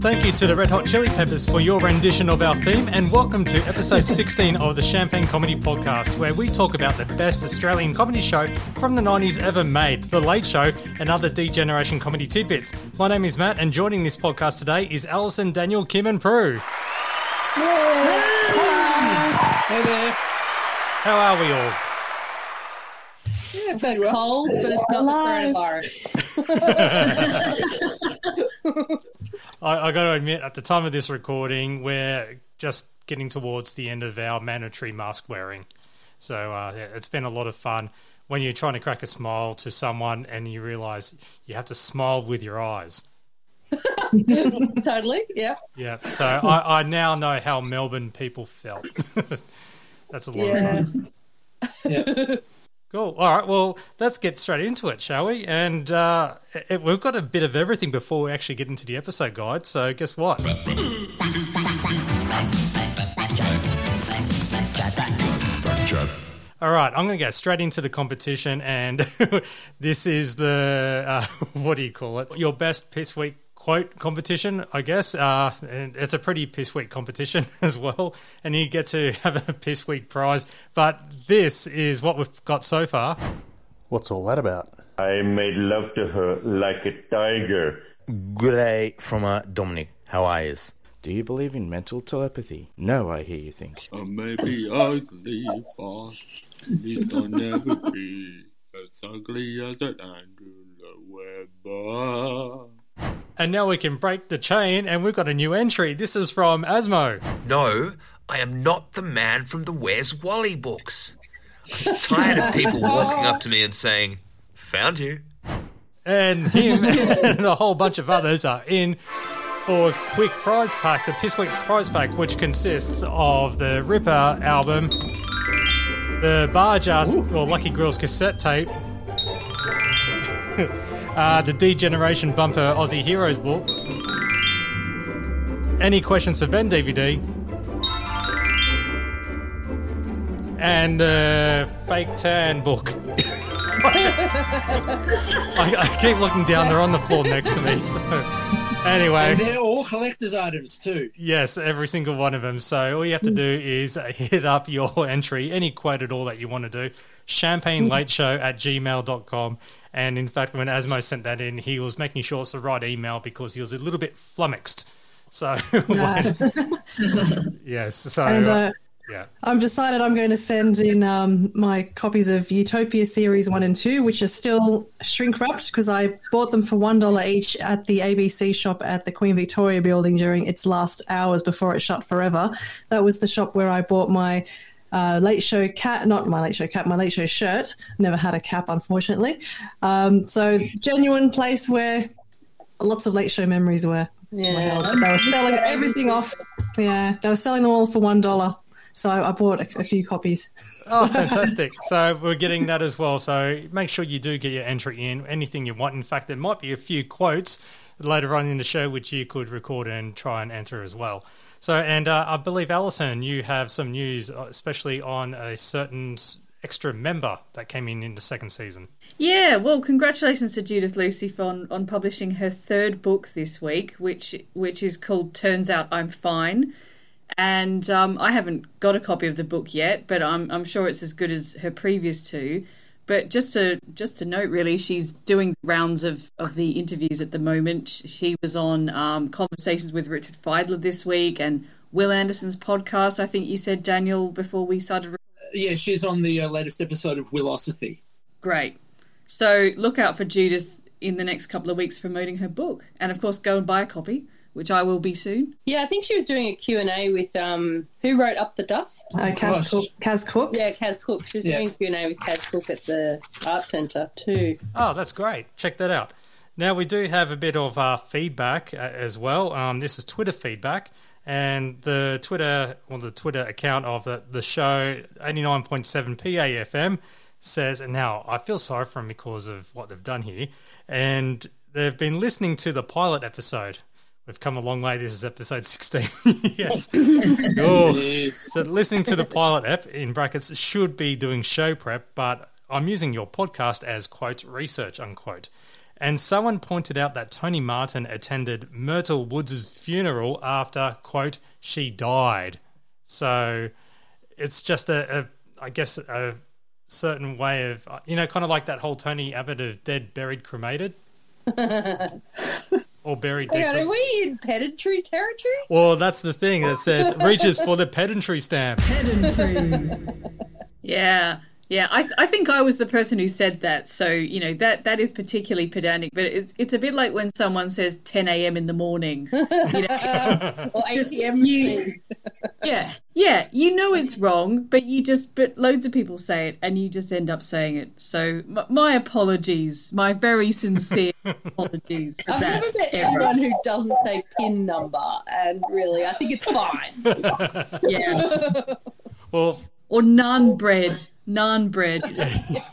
Thank you to the Red Hot Chili Peppers for your rendition of our theme, and welcome to episode 16 of the Champagne Comedy Podcast, where we talk about the best Australian comedy show from the 90s ever made, The Late Show, and other D-Generation comedy tidbits. My name is Matt, and joining this podcast today is Alison, Daniel, Kim, and Prue. Hey there. How are we all? Yeah, pretty well. cold, but it's not Alive. the coronavirus. I, I got to admit, at the time of this recording, we're just getting towards the end of our mandatory mask wearing. So uh, yeah, it's been a lot of fun when you're trying to crack a smile to someone and you realize you have to smile with your eyes. totally, yeah. Yeah, so I, I now know how Melbourne people felt. That's a lot of Yeah. fun. Yeah. Cool. All right. Well, let's get straight into it, shall we? And uh, it, we've got a bit of everything before we actually get into the episode guide. So, guess what? All right, I'm going to go straight into the competition, and this is the uh, what do you call it? Your best piss weak quote competition, I guess. Uh, and it's a pretty piss weak competition as well, and you get to have a piss weak prize. But this is what we've got so far. What's all that about? I made love to her like a tiger. Good day from uh, Dominic. How are you? Do you believe in mental telepathy? No, I hear you think. I may be ugly, but at least I'll never be as ugly as an Angela Weber. And now we can break the chain, and we've got a new entry. This is from Asmo. No, I am not the man from the Where's Wally books. I'm tired of people walking up to me and saying, Found you. and him and a whole bunch of others are in for a quick prize pack, the Piss Weak prize pack, which consists of the Ripper album, the Barge Ass or Lucky Girls cassette tape, uh, the D-Generation Bumper Aussie Heroes book, Any Questions for Ben DVD, and the Fake Tan book. I, I keep looking down. They're on the floor next to me. So anyway, And they're all collector's items too. yes, every single one of them. So all you have to do is hit up your entry, any quote at all that you want to do. Champagne Late Show at gmail.com. And in fact, when Asmo sent that in, he was making sure it's the right email because he was a little bit flummoxed. So, yes. So, And uh, yeah. I've decided I'm going to send in um, my copies of Utopia Series 1 and 2, which are still shrink wrapped because I bought them for $1 each at the ABC shop at the Queen Victoria building during its last hours before it shut forever. That was the shop where I bought my. Uh, late show cap, not my late show cap, my late show shirt. Never had a cap, unfortunately. Um, so, genuine place where lots of late show memories were. Yeah. They were selling everything off. Yeah, they were selling them all for one dollar. So I, I bought a, a few copies. Oh, fantastic. So we're getting that as well. So make sure you do get your entry in, anything you want. In fact, there might be a few quotes later on in the show which you could record and try and enter as well. So, and uh, I believe, Alison, you have some news, uh, especially on a certain extra member that came in in the second season. Yeah, well, congratulations to Judith Lucy on, on publishing her third book this week, which which is called Turns Out I'm Fine. And um, I haven't got a copy of the book yet, but I'm I'm sure it's as good as her previous two. But just to just to note, really, she's doing rounds of, of the interviews at the moment. She was on um, conversations with Richard Fidler this week and Wil Anderson's podcast. I think you said Daniel before we started. Yeah, she's on the uh, latest episode of Willosophy. Great. So look out for Judith in the next couple of weeks promoting her book, and of course, go and buy a copy, which I will be soon. Yeah, I think she was doing a Q&A with, um, who wrote Up the Duff? Uh, Kaz, Cooke, Kaz Cooke. Yeah, Kaz Cooke. She was Yeah. doing Q&A with Kaz Cooke at the Art Centre too. Oh, that's great. Check that out. Now, we do have a bit of uh, feedback uh, as well. Um, this is Twitter feedback. And the Twitter, well, the Twitter account of the, the show, 89.7 PAFM, says, and now I feel sorry for them because of what they've done here. And they've been listening to the pilot episode, We've come a long way. This is episode 16. yes. Oh. So, listening to the pilot app, in brackets, should be doing show prep, but I'm using your podcast as, quote, research, unquote. And someone pointed out that Tony Martin attended Myrtle Woods' funeral after, quote, she died. So it's just a, a I guess, a certain way of, you know, kind of like that whole Tony Abbott of dead, buried, cremated. or buried Hang dead. on, are we in pedantry territory? Well, that's the thing that says reaches for the pedantry stamp. Pedantry. yeah. Yeah, I, I think I was the person who said that. So you know that that is particularly pedantic, but it's it's a bit like when someone says 10 a.m. in the morning. You know? or ATM. yeah, yeah, you know it's wrong, but you just but loads of people say it, and you just end up saying it. So m- my apologies, my very sincere apologies. For I've that never met error. anyone who doesn't say pin number, and really, I think it's fine. Yeah. Well, or naan bread, naan bread.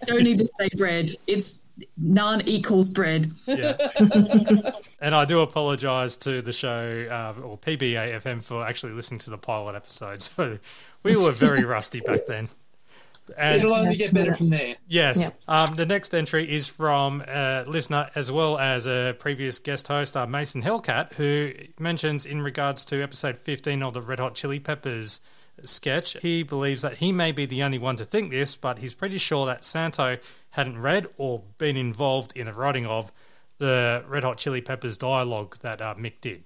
Don't need to say bread. It's naan equals bread. Yeah. and I do apologise to the show uh, or PBA FM for actually listening to the pilot episode. So we were very rusty back then. And It'll only get better from there. Yes. Yeah. Um, the next entry is from a listener as well as a previous guest host, uh, Mason Hellcat, who mentions in regards to episode 15 of the Red Hot Chili Peppers sketch, he believes that he may be the only one to think this, but he's pretty sure that Santo hadn't read or been involved in the writing of the Red Hot Chili Peppers dialogue that uh, Mick did.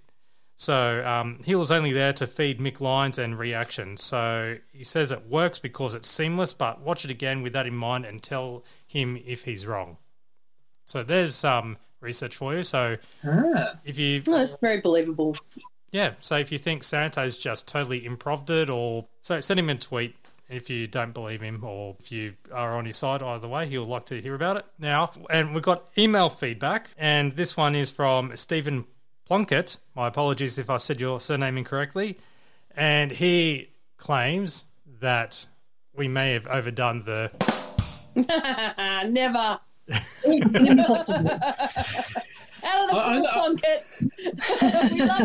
So um, he was only there to feed Mick lines and reactions. So he says it works because it's seamless, but watch it again with that in mind and tell him if he's wrong. So there's some research for you. So Ah. if you No, it's very believable. Yeah, so if you think Santo's just totally improved it, or so send him a tweet if you don't believe him, or if you are on his side. Either way, he'll like to hear about it now. And we've got email feedback, and this one is from Stephen Plunkett. My apologies if I said your surname incorrectly. And he claims that we may have overdone the Never. Impossible. Out of the I- I- pocket.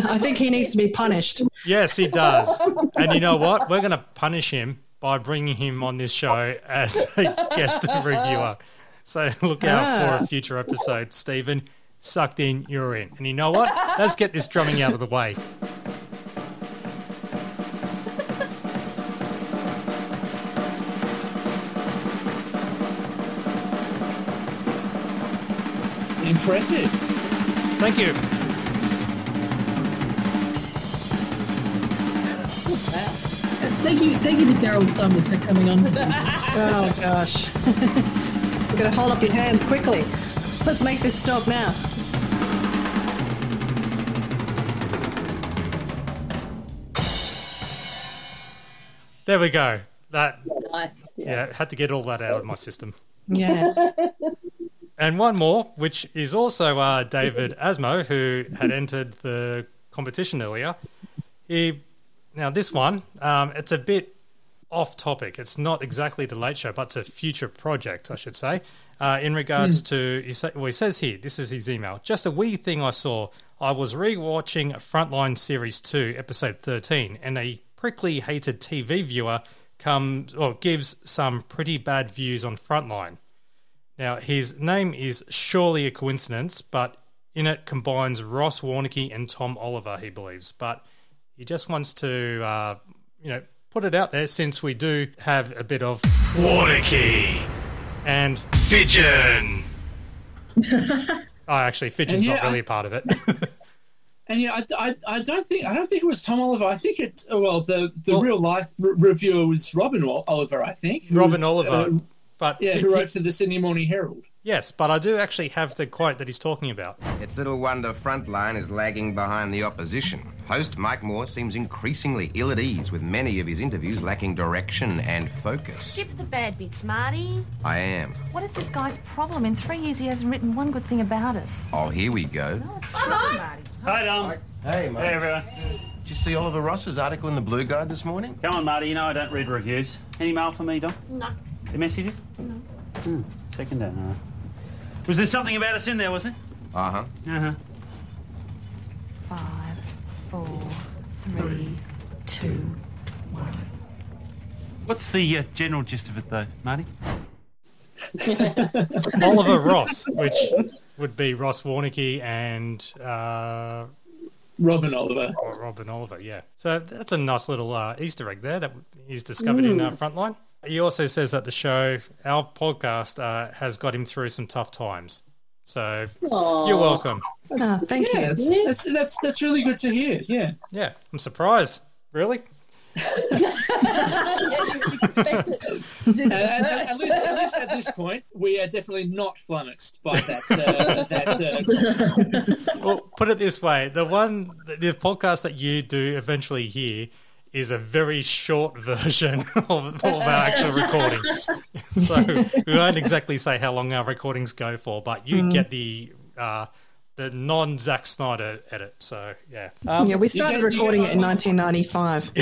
I think he needs to be punished. Yes, he does. and you know what? We're going to punish him by bringing him on this show as a guest reviewer. So look out Ah. for a future episode, Stephen. Sucked in, you're in. And you know what? Let's get this drumming out of the way. Impressive. Thank you. Thank you, thank you to Daryl Somers for coming on. Oh gosh. We're going to hold up your hands quickly. Let's make this stop now. There we go. That nice. yeah, had to get all that out of my system. Yeah. And one more, which is also uh, David Asmo, who had entered the competition earlier. He now this one, um, it's a bit off topic. It's not exactly the Late Show, but it's a future project, I should say. Uh, in regards to, he, say, well, he says here, this is his email. Just a wee thing I saw. I was rewatching Frontline Series Two, Episode Thirteen, and a prickly hated TV viewer comes or gives some pretty bad views on Frontline. Now, his name is surely a coincidence, but in it combines Ross Warneke and Tom Oliver, he believes. But he just wants to, uh, you know, put it out there since we do have a bit of Warneke and Fidgen. oh, actually, Fidgen's yeah, not really I- a part of it. And yeah, I, I, I don't think I don't think it was Tom Oliver. I think it. Well, the the Well- real life re- reviewer was Robin Oliver. I think Robin was, Oliver. uh, but yeah, who wrote for the Sydney Morning Herald. yes, but I do actually have the quote that he's talking about. It's little wonder Frontline is lagging behind the opposition. Host Mike Moore seems increasingly ill at ease with many of his interviews lacking direction and focus. Skip the bad bits, Marty. I am. What is this guy's problem? In three years, he hasn't written one good thing about us. Oh, here we go. Hi, Marty. Hi, Dom. Hey, mate. Hey, everyone. Did you see Oliver Ross's article in the Blue Guide this morning? Come on, Marty. You know I don't read reviews. Any mail for me, Dom? No. The messages? No. Hmm. Second day. No. Was there something about us in there, was there? Uh huh. Uh huh. Five four, three, two. What's the uh, general gist of it, though, Marty? Oliver Ross, which would be Ross Warneke and uh, Robin Oliver. Robin Oliver, yeah. So that's a nice little uh, Easter egg there that he's discovered in our Mm. frontline. He also says that the show, our podcast, uh, has got him through some tough times. So Aw. you're welcome. Ah, thank yeah, you. That's, that's that's that's really good to hear. Yeah. Yeah, I'm surprised. Really? Uh, at, at least, at least at this point, we are definitely not flummoxed by that. Uh, that uh, well, put it this way: the one, the podcast that you do eventually hear is a very short version of, of our actual recording. so we won't exactly say how long our recordings go for, but you Mm. get the uh, the non Zack Snyder edit. So yeah, Um, yeah, we started recording it in 1995.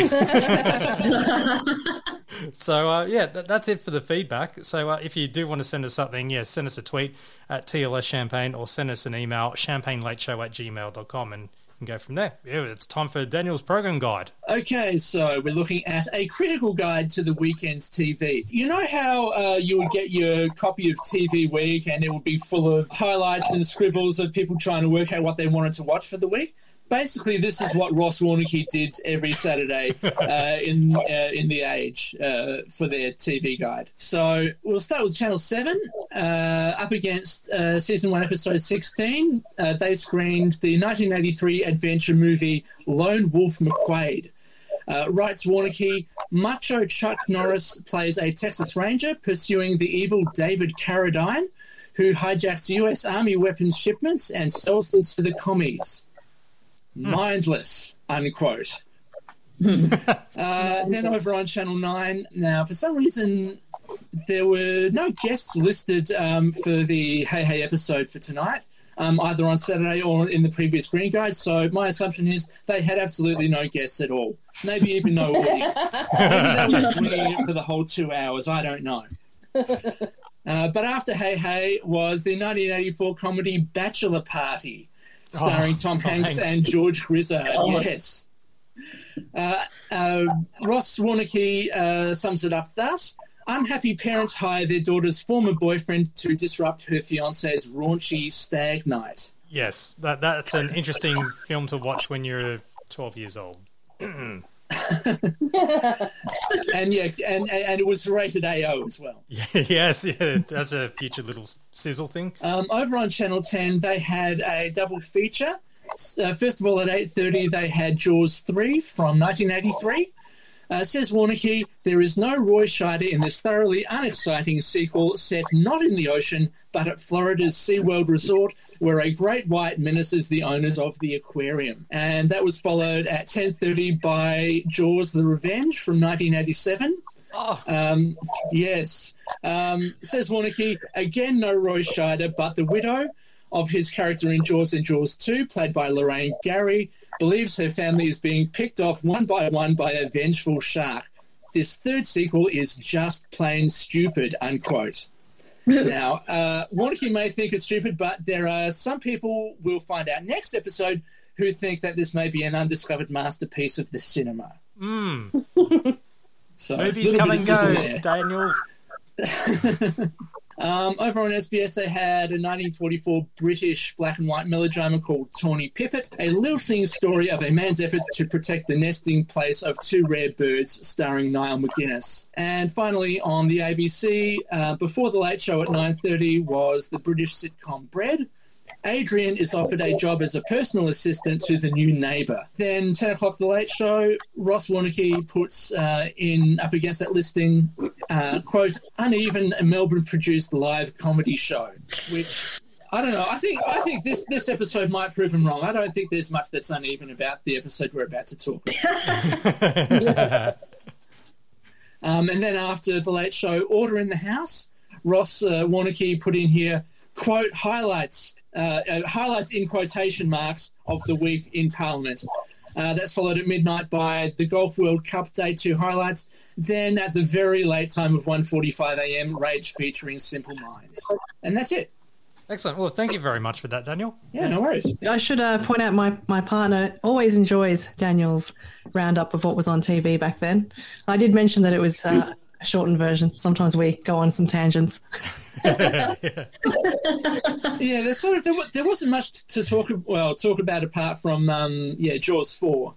So uh, yeah, that, that's it for the feedback. So uh, if you do want to send us something, yeah, send us a tweet at TLS Champagne or send us an email, champagnelateshow at gmail.com and, and go from there. Yeah, it's time for Daniel's program guide. Okay, so we're looking at a critical guide to the weekend's TV. You know how uh, you would get your copy of TV Week and it would be full of highlights and scribbles of people trying to work out what they wanted to watch for the week? Basically, this is what Ross Warneke did every Saturday uh, in uh, in the Age uh, for their TV guide. So we'll start with Channel Seven, uh, up against uh, season one, episode sixteen. Uh, they screened the 1983 adventure movie Lone Wolf McQuade. Writes Warneke, Macho Chuck Norris plays a Texas Ranger pursuing the evil David Carradine, who hijacks U.S. Army weapons shipments and sells them to the commies. Mindless, unquote. uh, then over on Channel 9, now for some reason there were no guests listed um, for the Hey Hey episode for tonight, um, either on Saturday or in the previous Green Guide. So my assumption is they had absolutely no guests at all. Maybe even no audience. Maybe they were for the whole two hours. I don't know. Uh, but after Hey Hey was the 1984 comedy Bachelor Party, starring Oh, Tom, Tom Hanks, Hanks. and George Grizzard. Oh. Yes. Uh, uh, Ross Warneke uh, sums it up thus. Unhappy parents hire their daughter's former boyfriend to disrupt her fiance's raunchy stag night. Yes, that that's an interesting film to watch when you're 12 years old. and yeah, and, and it was rated AO as well. yes, yeah, that's a future little sizzle thing. Um, over on Channel 10, they had a double feature. Uh, first of all, at 8.30, they had Jaws 3 from 1983. Uh, says Warneke, there is no Roy Scheider in this thoroughly unexciting sequel set not in the ocean, but at Florida's SeaWorld Resort, where a great white menaces the owners of the aquarium. And that was followed at 10.30 by Jaws the Revenge from 1987. Um, yes. Um, says Warneke, again, no Roy Scheider, but the widow of his character in Jaws and Jaws 2, played by Lorraine Gary, believes her family is being picked off one by one by a vengeful shark. This third sequel is just plain stupid, unquote. now, uh, Warneke may think it's stupid, but there are some people we'll find out next episode who think that this may be an undiscovered masterpiece of the cinema. Mm. So, Movies little come and go. Daniel. Um, over on SBS, they had a 1944 British black and white melodrama called Tawny Pipit, a lilting story of a man's efforts to protect the nesting place of two rare birds, starring Niall MacGinnis. And finally, on the ABC, uh, before the late show at 9:30 was the British sitcom Bread. Adrian is offered a job as a personal assistant to the new neighbour. Then 10 o'clock, The Late Show, Ross Warneke puts uh, in up against that listing, uh, quote, uneven Melbourne produced live comedy show, which. I don't know. I think I think this this episode might prove him wrong. I don't think there's much that's uneven about the episode we're about to talk about. Um, and then after the late show, Order in the House, Ross uh, Warneke put in here, quote, highlights, uh, uh, highlights in quotation marks of the week in Parliament. Uh, that's followed at midnight by the Golf World Cup Day 2 highlights. Then at the very late time of 1.45am, Rage featuring Simple Minds. And that's it. Excellent. Well, thank you very much for that, Daniel. Yeah, no worries. I should uh, point out my, my partner always enjoys Daniel's roundup of what was on TV back then. I did mention that it was uh, a shortened version. Sometimes we go on some tangents. yeah, there's sort of there, there wasn't much to talk well talk about apart from um, yeah Jaws four,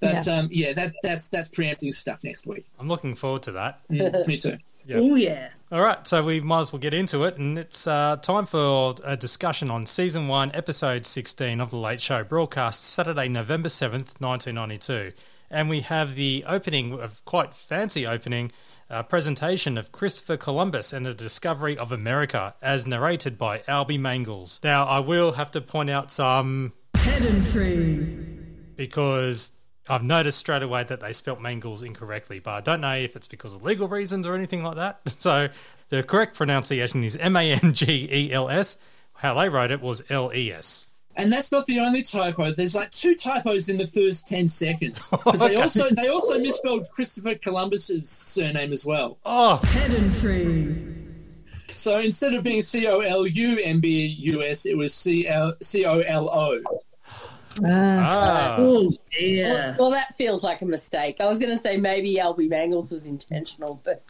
but Yeah. um, yeah that that's that's preempting stuff next week. I'm looking forward to that. Mm, me too. Yep. Oh yeah. All right, so we might as well get into it, and it's uh, time for a discussion on season one, episode 16 of The Late Show, broadcast Saturday, November 7th, 1992. And we have the opening, of quite fancy opening, uh, presentation of Christopher Columbus and the discovery of America, as narrated by Albie Mangels. Now, I will have to point out some Pedantry. because I've noticed straight away that they spelt Mangels incorrectly, but I don't know if it's because of legal reasons or anything like that. So the correct pronunciation is M A N G E L S. How they wrote it was L E S. And that's not the only typo. There's like two typos in the first ten seconds. 'Cause they Okay. also they also misspelled Christopher Columbus's surname as well. Oh, pedantry. So instead of being C O L U M B U S, it was C L C O L O. Ah. Oh Well, dear. well, that feels like a mistake. I was going to say maybe Albie Mangels was intentional, but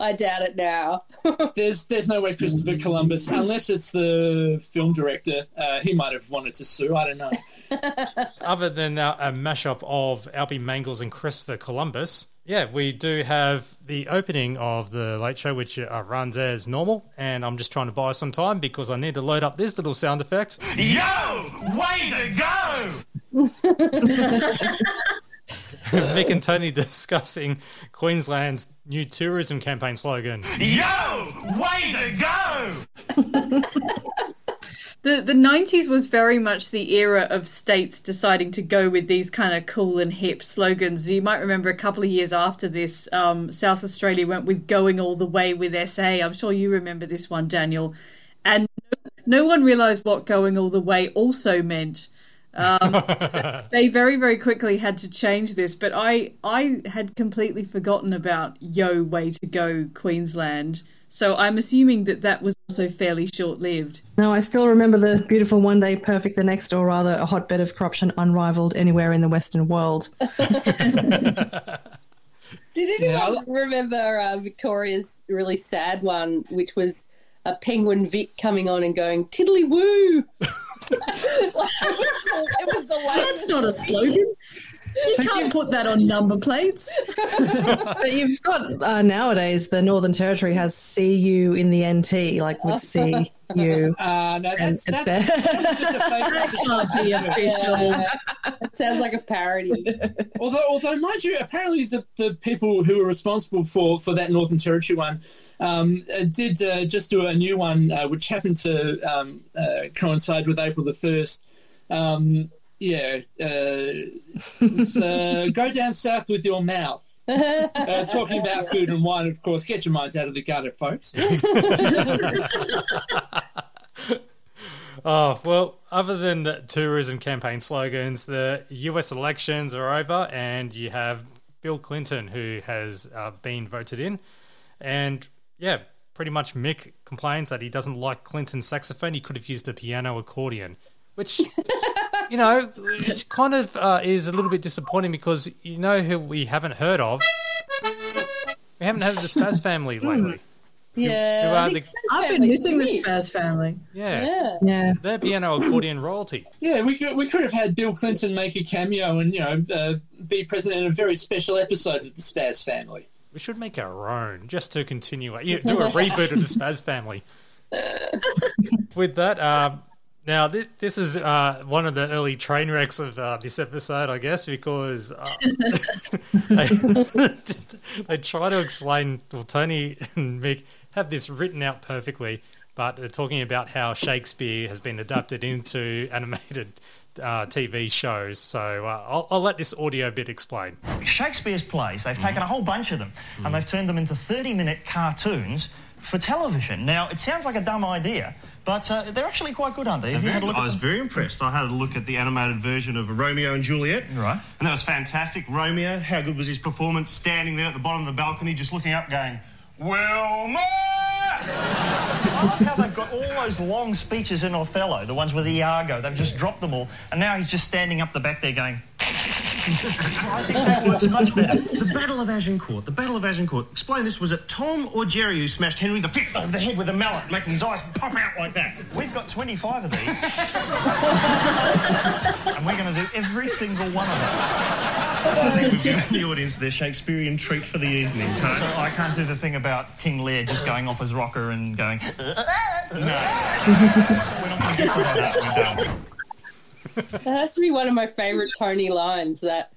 I doubt it now. There's there's no way Christopher Columbus, unless it's the film director, uh, he might have wanted to sue. I don't know. Other than uh, a mashup of Albie Mangels and Christopher Columbus, yeah, we do have the opening of the Late Show, which uh, runs as normal. And I'm just trying to buy some time because I need to load up this little sound effect. Yo! Way to go! Mick and Tony discussing Queensland's new tourism campaign slogan. Yo! Way to go! The the nineties was very much the era of states deciding to go with these kind of cool and hip slogans. You might remember a couple of years after this, um, South Australia went with "Going all the way with SA." I'm sure you remember this one, Daniel. And no, no one realised what "Going all the way" also meant. Um, they very very quickly had to change this, but I I had completely forgotten about "Yo, way to go, Queensland." So I'm assuming that that was also fairly short lived. No, I still remember the beautiful one day perfect the next, or rather a hotbed of corruption unrivaled anywhere in the Western world. Did anyone remember uh, Victoria's really sad one, which was a penguin Vic coming on and going tiddly woo? it was the That's not a slogan. You can't put that on number plates. but you've got uh, nowadays the Northern Territory has CU in the NT, like with C U. Uh, no, that's, that's, it's just a fake That can't be official. Sounds like a parody. although, although, mind you, apparently the, the people who were responsible for, for that Northern Territory one um, uh, did uh, just do a new one, uh, which happened to um, uh, coincide with April the first. Um, yeah, uh, uh, go down south with your mouth. Uh, talking about food and wine, of course. Get your minds out of the gutter, folks. Oh, well, other than the tourism campaign slogans, the US elections are over, and you have Bill Clinton, who has uh, been voted in. And yeah, pretty much Mick complains that he doesn't like Clinton's saxophone. He could have used a piano accordion, which, you know, which kind of uh, is a little bit disappointing because you know who we haven't heard of? We haven't heard of the Spaz family lately. Yeah, who are the... I've been missing the. Spaz family. Yeah. Yeah. Yeah. They're piano accordion royalty. Yeah, we could, we could have had Bill Clinton make a cameo and, you know, uh, be present in a very special episode of the Spaz family. We should make our own just to continue it. Yeah, do a reboot of the Spaz family. With that, um, now this this is uh, one of the early train wrecks of uh, this episode, I guess, because uh, they, they try to explain. Well, Tony and Mick have this written out perfectly, but they're talking about how Shakespeare has been adapted into animated uh, TV shows. So uh, I'll, I'll let this audio bit explain. Shakespeare's plays, they've taken a whole bunch of them and they've turned them into 30 minute cartoons for television. Now, it sounds like a dumb idea, but uh, they're actually quite good, aren't they? Have you had a look I was them? very impressed. I had a look at the animated version of Romeo and Juliet. Right. And that was fantastic. Romeo, how good was his performance standing there at the bottom of the balcony just looking up going, Wilma! I love how they've got all those long speeches in Othello, the ones with Iago. They've just dropped them all, and now he's just standing up the back there going. I think that works much better. The Battle of Agincourt. The Battle of Agincourt. Explain this. Was it Tom or Jerry who smashed Henry V over the head with a mallet, making his eyes pop out like that? We've got 25 of these. and we're going to do every single one of them. I think we've given the audience their Shakespearean treat for the evening, So I can't do the thing about King Lear just going off his rocker and going. Uh, uh, uh, no. We're not going to get to that. We're done. That has to be one of my favourite Tony lines. That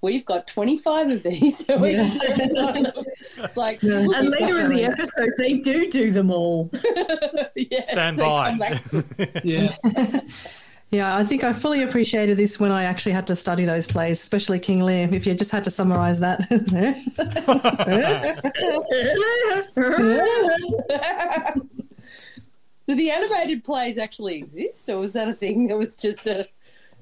we've got twenty five of these. So we It's like And later in the episode, they do do them all. yes, Stand by. Yeah. Yeah, I think I fully appreciated this when I actually had to study those plays, especially King Lear. If you just had to summarize that. Do the animated plays actually exist, or was that a thing that was just a,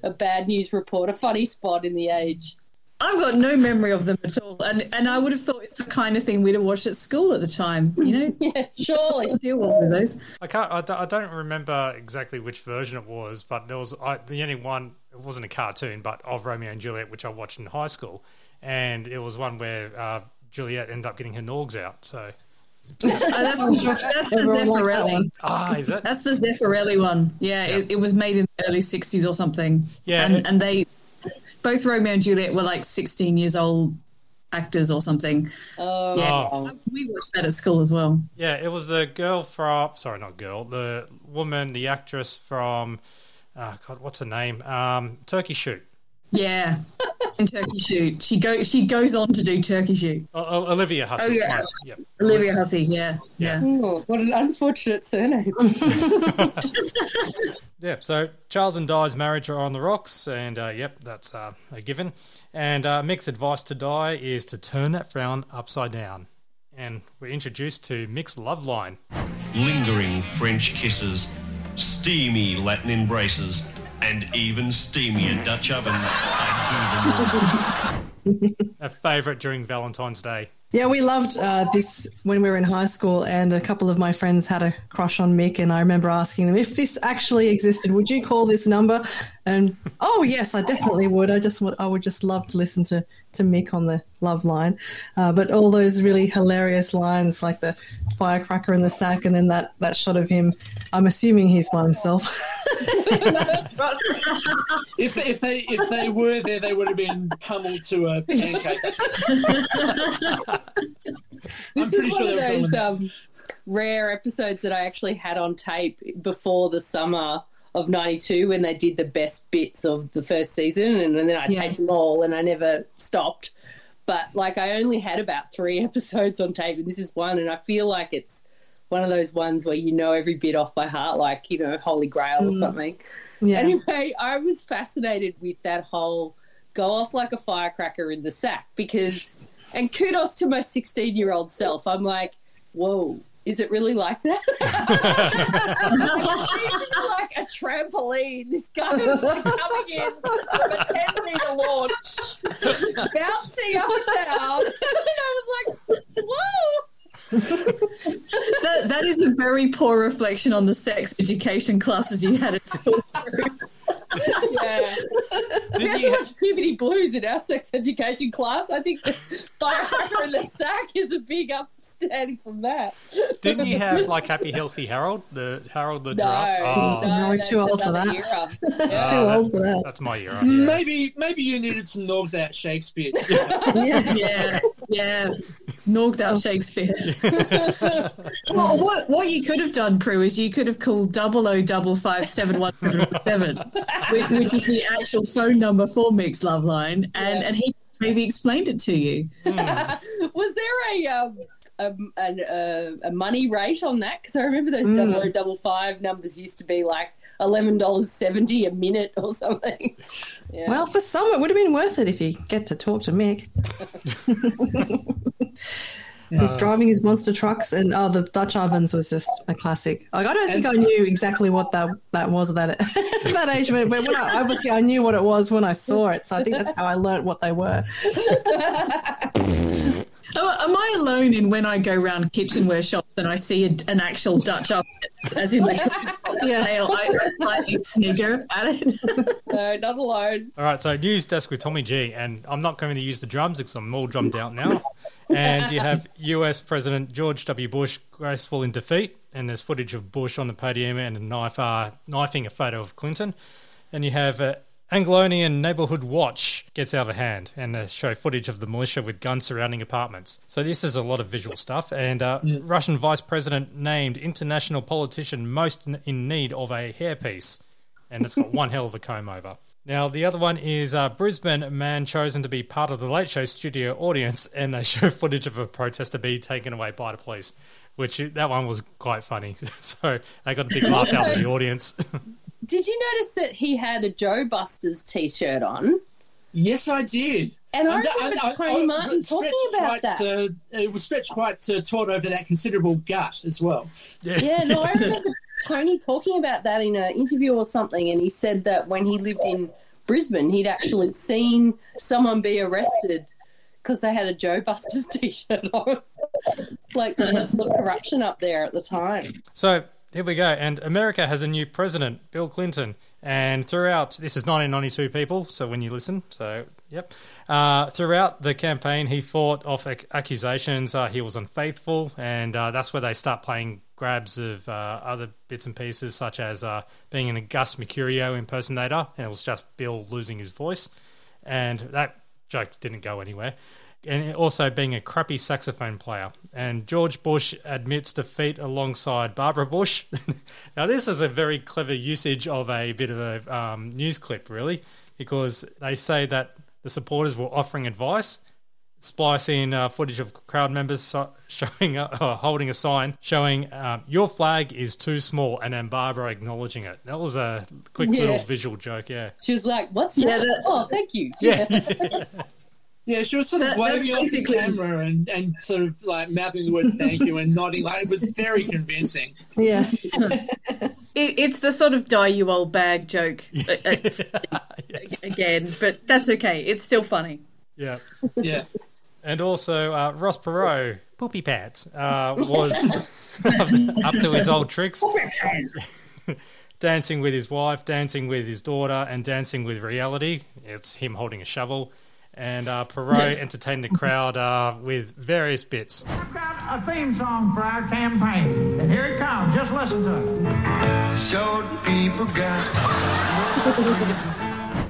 a bad news report, a funny spot in the age? I've got no memory of them at all, and and I would have thought it's the kind of thing we'd have watched at school at the time. You know, yeah, surely. Deal was with those. I can't. I, don't- I don't remember exactly which version it was, but there was I, the only one. It wasn't a cartoon, but of Romeo and Juliet, which I watched in high school, and it was one where uh, Juliet ended up getting her norgs out. So that's, that's the Everyone liked Zeffirelli. one. ah, is it? That's the Zeffirelli one. Yeah, It, it was made in the early '60s or something. Yeah, and, it- and they both Romeo and Juliet were like 16 years old actors or something. Oh, Yeah, Oh. we watched that at school as well. Yeah, it was the girl from. Sorry, not girl. The woman, the actress from. Uh, God, what's her name? Um, Turkey Shoot. Yeah, in Turkey Shoot, she go she goes on to do Turkey Shoot. O- O- Olivia Hussey. Oh, yeah. right, Yep. Olivia Hussey, yeah, yeah. Oh, what an unfortunate surname. Yeah, so Charles and Di's marriage are on the rocks, and uh, yep, that's uh, a given. And uh, Mick's advice to Di is to turn that frown upside down. And we're introduced to Mick's love line. Lingering French kisses, steamy Latin embraces, and even steamier Dutch ovens. I do them all. A favourite during Valentine's Day. Yeah, we loved uh, this when we were in high school, and a couple of my friends had a crush on Mick, and I remember asking them if this actually existed, would you call this number? And oh yes, I definitely would. I just would, I would just love to listen to to Mick on the love line, uh, but all those really hilarious lines like the firecracker in the sack, and then that that shot of him. I'm assuming he's by himself. If if they if they were there, they would have been pummeled to a pancake. This pretty is sure one of there was those um, rare episodes that I actually had on tape before the summer of '92 when they did the best bits of the first season, and, then I Yeah. taped them all, and I never stopped. But like, I only had about three episodes on tape, and this is one, and I feel like it's one of those ones where you know every bit off by heart, like you know Holy Grail or Mm. something. Yeah. Anyway, I was fascinated with that whole go off like a firecracker in the sack because, and kudos to my 16 year old self. I'm like, whoa, is it really like that? like a trampoline. This guy was like coming in from a 10 meter launch, bouncing up and down. And I was like, whoa. That, that is a very poor reflection on the sex education classes you had at school. Yeah. we had to watch Puberty Blues in our sex education class. I think the firecracker in the sack is a big upstanding from that. Didn't you have like Happy Healthy Harold, the Harold the No, giraffe? Oh. no, No, we're too old for that. era. Ah, Too old for that. That's my era. Yeah. Maybe maybe you needed some nogs out Shakespeare. yeah, yeah. Norged out Shakespeare. well, what what you could have done, Prue, is you could have called double O double five seven one seven, which which is the actual phone number for Mick's Love Line, and and he maybe explained it to you. Was there a um, a, an, uh, a money rate on that? Because I remember those Mm. double O double five numbers used to be like eleven dollars seventy a minute or something. Yeah. Well, for some, it would have been worth it if you get to talk to Mick. He's Uh, driving his monster trucks, and oh, the Dutch ovens was just a classic. Like, I don't think I knew exactly what that that was at that that age, but but when I, obviously I knew what it was when I saw it. So I think that's how I learnt what they were. I Am I alone in when I go around kitchenware shops and I see a, an actual Dutch oven, as in like Yeah. sale, I I slightly snigger at it. no, not alone. All right, so news desk with Tommy G, and I'm not going to use the drums because I'm all drummed out now. And you have U.S. President George W. Bush graceful in defeat, and there's footage of Bush on the podium and a knife, uh, knifing a photo of Clinton. And you have uh, Anglonian Neighborhood Watch gets out of hand, and they show footage of the militia with guns surrounding apartments. So this is a lot of visual stuff. And uh, Russian Vice President named international politician most in need of a hairpiece, and it's got one hell of a comb over. Now, the other one is uh, Brisbane man chosen to be part of the Late Show studio audience, and they show footage of a protester being taken away by the police, which that one was quite funny. so they got a big laugh out of the audience. Did you notice that he had a Joh Busters t-shirt on? Yes, I did. And I And- remember and- Tony and- Martin talking about that. Uh, it was stretched quite taut over that considerable gut as well. Yeah, no, I remember Tony talking about that in an interview or something, and he said that when he lived in Brisbane, he'd actually seen someone be arrested because they had a Joh Busters t-shirt on. like there was a lot of corruption up there at the time. So here we go. And America has a new president, Bill Clinton. And throughout, this is 1992 people, so when you listen, so yep. Uh, throughout the campaign, he fought off ac- accusations uh, he was unfaithful, and uh, that's where they start playing grabs of uh, other bits and pieces, such as uh, being an Gus Mercurio impersonator, and it was just Bill losing his voice. And that joke didn't go anywhere and also being a crappy saxophone player. And George Bush admits defeat alongside Barbara Bush. now, this is a very clever usage of a bit of a um, news clip, really, because they say that the supporters were offering advice. Splice in uh, footage of crowd members showing uh, uh, holding a sign showing um, your flag is too small, and then Barbara acknowledging it. That was a quick Yeah. little visual joke, yeah. She was like, "What's Yeah, that? that- Oh, thank you." Yeah. Yeah, she was sort of That- waving off the camera and, and sort of like mouthing the words "thank you" and nodding. Like it was very convincing. Yeah. It, it's the sort of die you old bag joke uh, it's- again, but that's okay. It's still funny. Yeah. Yeah. And also, uh, Ross Perot, Poopy Pat, uh, was up to his old tricks. dancing with his wife, dancing with his daughter, and dancing with reality. It's him holding a shovel. And uh, Perot entertained the crowd uh, with various bits. I've got a theme song for our campaign. And here it comes. Just listen to it. So people got.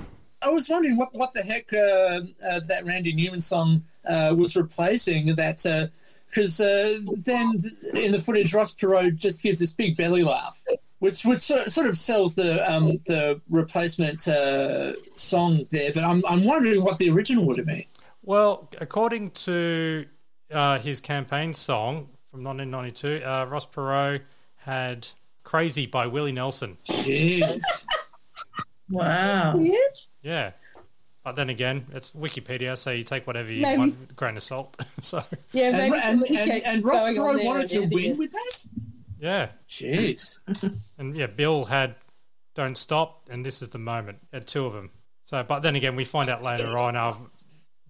I was wondering what what the heck uh, uh, that Randy Newman song uh, was replacing. That because uh, then in the footage, Ross Perot just gives this big belly laugh, which which sort sort of sells the um, the replacement uh, song there. But I'm I'm wondering what the original would have been. Well, according to uh, his campaign song from 1992, uh, Ross Perot had Crazy by Willie Nelson. Jeez. Wow. Yeah. But then again, it's Wikipedia, so you take whatever you Maybe want with a grain of salt. so, Yeah, And, maybe and, some and, and Ross Perot wanted to win with that. Yeah. Jeez. And yeah, Bill had Don't Stop, and This is the Moment. Had two of them. So, but then again, we find out later on uh,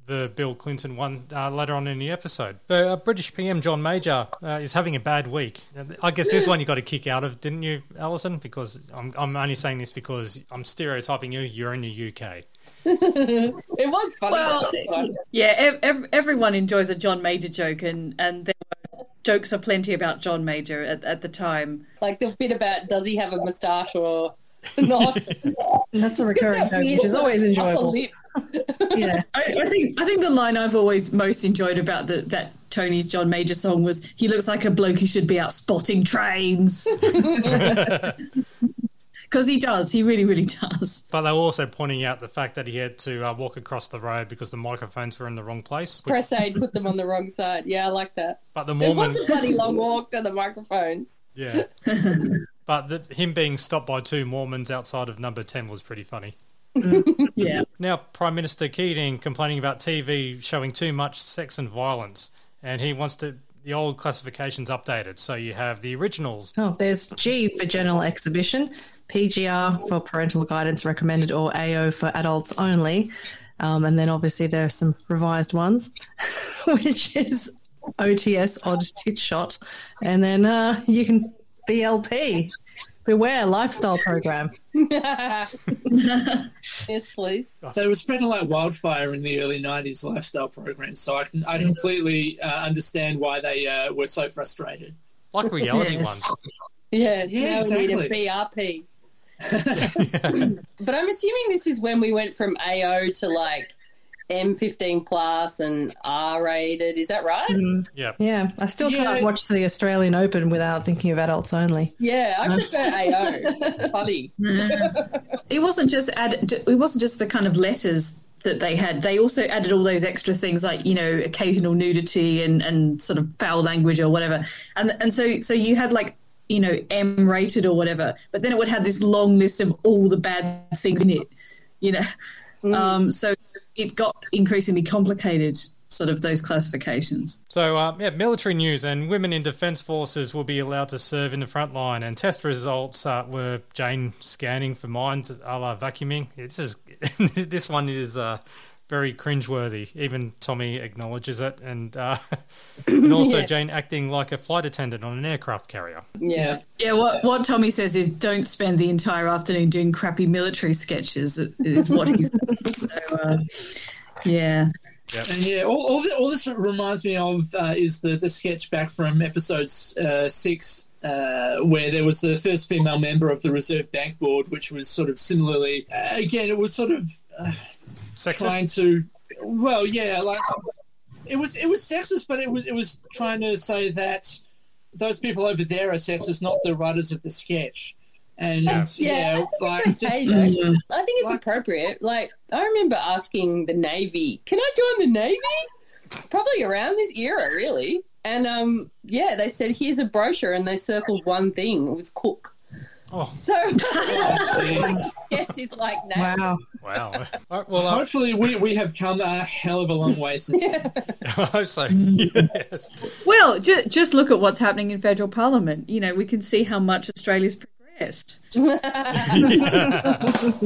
the Bill Clinton one uh, later on in the episode. The uh, British PM John Major uh, is having a bad week. I guess this one you got a kick out of, didn't you, Alison? Because I'm, I'm only saying this because I'm stereotyping you. You're in the UK. it was funny. Well, yeah, ev- ev- everyone enjoys a John Major joke, and, and there were are plenty about John Major at, at the time. Like the bit about does he have a moustache or not? That's a recurring joke, which is always enjoyable. Yeah. I, I think I think the line I've always most enjoyed about the, that Tony's John Major song was he looks like a bloke who should be out spotting trains. Because he does, he really, really does. But they were also pointing out the fact that he had to uh, walk across the road because the microphones were in the wrong place. Press aide put them on the wrong side. Yeah, I like that. But the Mormon... it Mormon, was a bloody long walk to the microphones. yeah. but the, him being stopped by two Mormons outside of number ten was pretty funny. Yeah. Now, Prime Minister Keating complaining about TV showing too much sex and violence, and he wants to the old classifications updated. So you have the originals. Oh, there's G for general exhibition, PGR for parental guidance recommended, or AO for adults only. Um, and then obviously there are some revised ones. which is OTS odd tit shot, and then uh, you can BLP. Beware lifestyle program. yes, please. They were spreading like wildfire in the early '90s lifestyle programs, so I can I completely uh, understand why they uh, were so frustrated. Like reality Yes. ones. Yeah, Yeah, now we need exactly. a BRP. but I'm assuming this is when we went from AO to like M15 plus and R rated. Is that right? Mm-hmm. Yeah. Yeah, I still Yeah. can't watch the Australian Open without thinking of adults only. Yeah, I prefer AO. That's funny. it wasn't just add, it wasn't just the kind of letters that they had they also added all those extra things like you know occasional nudity and and sort of foul language or whatever and and so so you had like you know m rated or whatever but then it would have this long list of all the bad things in it you know um so it got increasingly complicated sort of those classifications So, uh, yeah, military news and women in defence forces will be allowed to serve in the front line. And test results uh, were Jane scanning for mines a la vacuuming. This is this one is uh, very cringeworthy. Even Tommy acknowledges it, and uh, and also Yeah. Jane acting like a flight attendant on an aircraft carrier. Yeah. Yeah, what what Tommy says is don't spend the entire afternoon doing crappy military sketches. Is what he's. so, uh, yeah. And yeah, all, all, th- all this reminds me of uh, is the, the sketch back from episode uh, six, uh, where there was the first female member of the Reserve Bank Board, which was sort of similarly, uh, again, it was sort of uh, trying to, well, yeah, like it was it was sexist, but it was it was trying to say that those people over there are sexist, not the writers of the sketch. And That's- yeah, yeah, I like think it's okay, just- though. I think it's appropriate. Like, I remember asking the Navy, "Can I join the Navy?" Probably around this era, really. And um, yeah, they said, "Here's a brochure," and they circled one thing. It was cook. Oh, so yeah, she's like, no. Wow. Wow. All right, well, uh, hopefully we, we have come a hell of a long way since. I hope so. yes. Well, ju- just look at what's happening in federal parliament. You know, we can see how much Australia's progressed.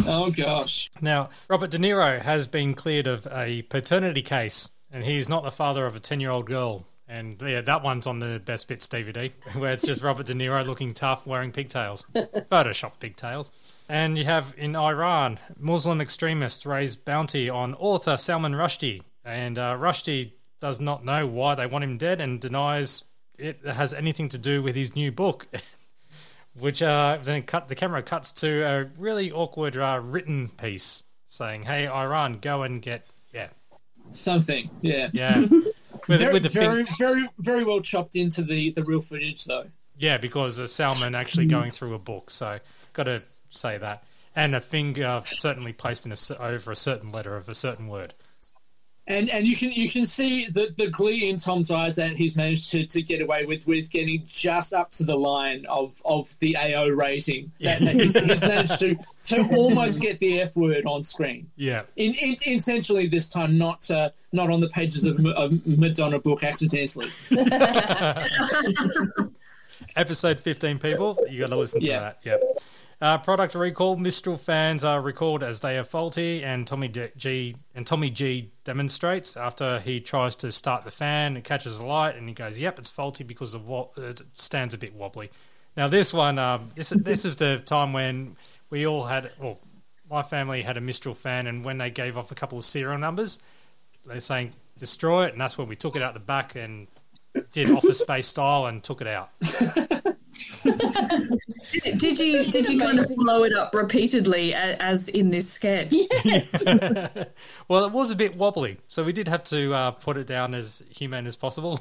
oh gosh. Now, Robert De Niro has been cleared of a paternity case, and he's not the father of a 10 year old girl. And yeah, that one's on the Best Bits DVD, where it's just Robert De Niro looking tough wearing pigtails. Photoshop pigtails. And you have in Iran, Muslim extremists raise bounty on author Salman Rushdie. And uh, Rushdie does not know why they want him dead and denies it has anything to do with his new book. which uh, then cut the camera cuts to a really awkward uh, written piece saying, "Hey, Iran, go and get yeah Something, yeah, yeah." With, very, with the very, very, very well chopped into the the real footage, though. yeah, because of Salman actually going through a book, so got to say that, and a finger uh, certainly placed in a, over a certain letter of a certain word. And and you can you can see the, the glee in Tom's eyes that he's managed to, to get away with with getting just up to the line of, of the AO rating. That, that he's, he's managed to to almost get the F word on screen. Yeah. In, in, intentionally this time, not uh, not on the pages of a Madonna book accidentally. Episode 15, people. You got to listen to Yeah. that. Yep. Uh, product recall. Mistral fans are recalled as they are faulty, and Tommy G- and Tommy G demonstrates after he tries to start the fan. It catches the light, and he goes, "Yep, it's faulty because the wo- it stands a bit wobbly." Now this one, um, this this is the time when we all had, well, my family had a Mistral fan, and when they gave off a couple of serial numbers, they're saying destroy it, and that's when we took it out the back and did Office Space style and took it out. Did, did you did you kind of blow it up repeatedly as in this sketch? Yes. well, it was a bit wobbly, so we did have to uh, put it down as humane as possible.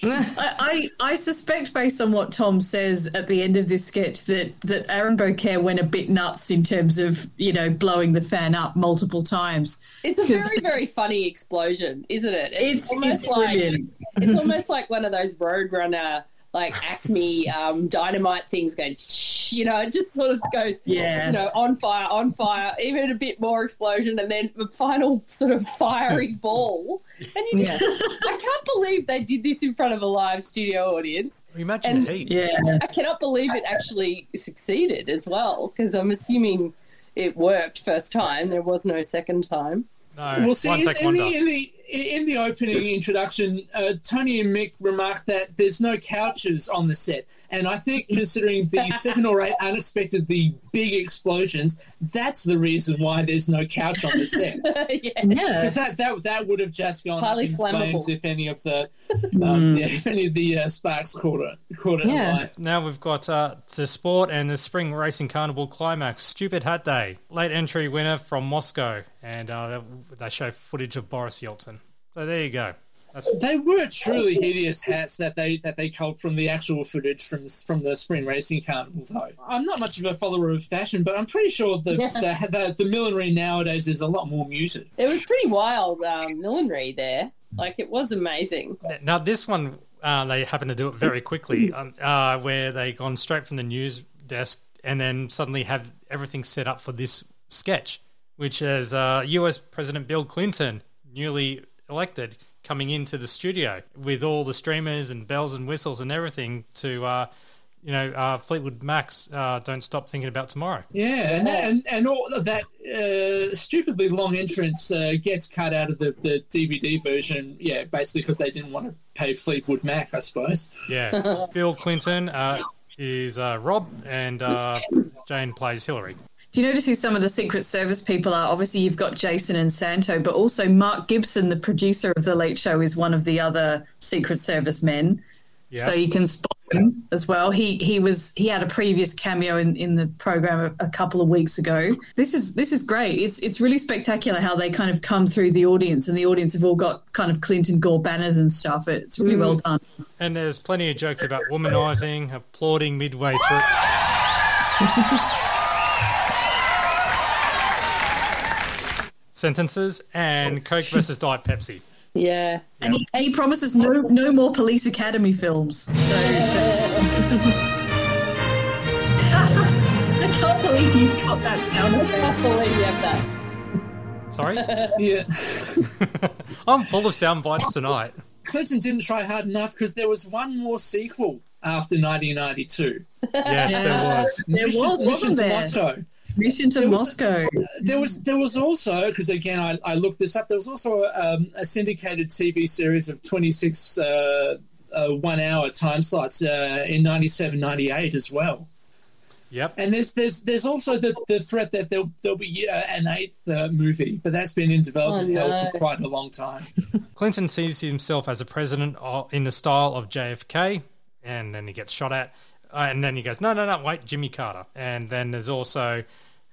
I, I I suspect, based on what Tom says at the end of this sketch, that that Aaron Beaucaire went a bit nuts in terms of you know blowing the fan up multiple times. It's a very, very funny explosion, isn't it? It's- almost it's like brilliant. it's almost like one of those Roadrunner, like Acme um, dynamite things going. Shh, you know, it just sort of goes, Yeah. you know, on fire, on fire, even a bit more explosion, and then the final sort of fiery ball. And you just, I can't believe they did this in front of a live studio audience. Imagine And the heat. Yeah. I cannot believe it actually succeeded as well, because I'm assuming it worked first time. There was no second time. No, well, see, one in, take in the, in the in the opening introduction, uh, Tony and Mick remarked that there's no couches on the set. And I think, considering the seven or eight unexpectedly big explosions, that's the reason why there's no couch on the set. yeah. Because that, that that would have just gone Highly up in flammable. flames if any of the um, yeah, if any of the uh, sparks caught it caught it alight. Now we've got uh, the sport and the spring racing carnival climax. Stupid Hat Day, late entry winner from Moscow, and uh, they- they show footage of Boris Yeltsin. So there you go. That's They were truly hideous hats that they that they culled from the actual footage from from the spring racing carnival. Though I'm not much of a follower of fashion, but I'm pretty sure the Yeah. the, the, the millinery nowadays is a lot more muted. It was pretty wild um, millinery there. Like it was amazing. Now this one, uh, they happen to do it very quickly, um, uh, where they gone straight from the news desk and then suddenly have everything set up for this sketch, which is uh, U.S. President Bill Clinton, newly elected, coming into the studio with all the streamers and bells and whistles and everything to, uh, you know, uh, Fleetwood Mac's uh, "Don't Stop Thinking About Tomorrow." Yeah, and and, and all of that uh, stupidly long entrance uh, gets cut out of the, the DVD version. Yeah, basically because they didn't want to pay Fleetwood Mac, I suppose. Yeah, Bill Clinton uh, is uh, Rob, and uh, Jane plays Hillary. Do you notice who some of the Secret Service people are? Obviously, you've got Jason and Santo, but also Mark Gibson, the producer of The Late Show, is one of the other Secret Service men. Yeah. So you can spot him as well. He he was he had a previous cameo in, in the program a, a couple of weeks ago. This is this is great. It's it's really spectacular how they kind of come through the audience, and the audience have all got kind of Clinton Gore banners and stuff. It's really mm. well done. And there's plenty of jokes about womanizing, applauding midway through. Sentences and oh, Coke versus Diet Pepsi. Yeah. And he, he promises no no more Police Academy films. So, so- I can't believe you've got that sound. I can't believe you have that. Sorry? yeah. I'm full of sound bites tonight. Clinton didn't try hard enough because there was one more sequel after 1992. Yes, there uh, was. There was, Mission wasn't to there? Moscow. Mission to There was- Moscow. There was there was also because again I, I looked this up. There was also um, a syndicated TV series of 26 uh, uh, one hour time slots uh, in 97, 98 as well. Yep. And there's there's there's also the, the threat that there'll there'll be uh, an eighth uh, movie, but that's been in development Oh, no. for quite a long time. Clinton sees himself as a president of- in the style of JFK, and then he gets shot at. Uh, and then he goes, no, no, no, wait, Jimmy Carter. And then there's also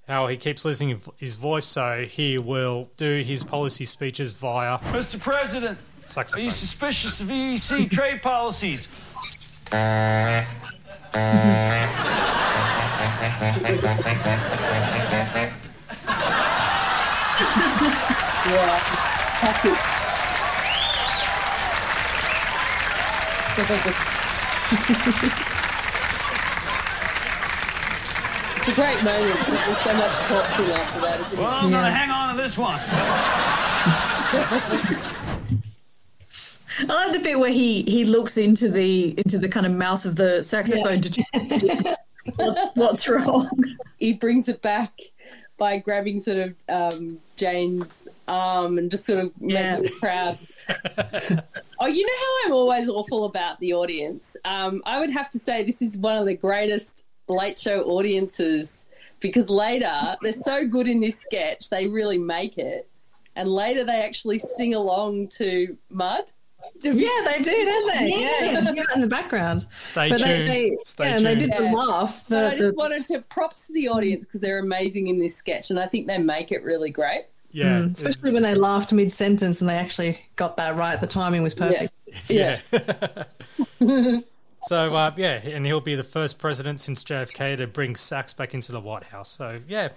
how he keeps losing his voice, so he will do his policy speeches via Mr. President, are you suspicious of EEC trade policies? Yeah. Classic. It's a great moment because there's so much corpsing after that, isn't Well, it? I'm gonna hang on to this one. I like the bit where he he looks into the into the kind of mouth of the saxophone to try what's, what's wrong. He brings it back by grabbing sort of um, Jane's arm and just sort of Yeah. making the crowd. oh, you know how I'm always awful about the audience. Um, I would have to say this is one of the greatest late show audiences because later they're so good in this sketch they really make it, and later they actually sing along to Mud. Yeah, they do, don't they? Yeah, Yes. you can hear it in the background. Stay But they- tuned. they- Stay yeah, and they tuned. did the laugh. But The, I just the- wanted to props to the audience because they're amazing in this sketch, and I think they make it really great. Yeah, Mm, especially when they laughed mid sentence and they actually got that right. The timing was perfect. Yeah. so uh, yeah, and he'll be the first president since JFK to bring sax back into the White House. So yeah,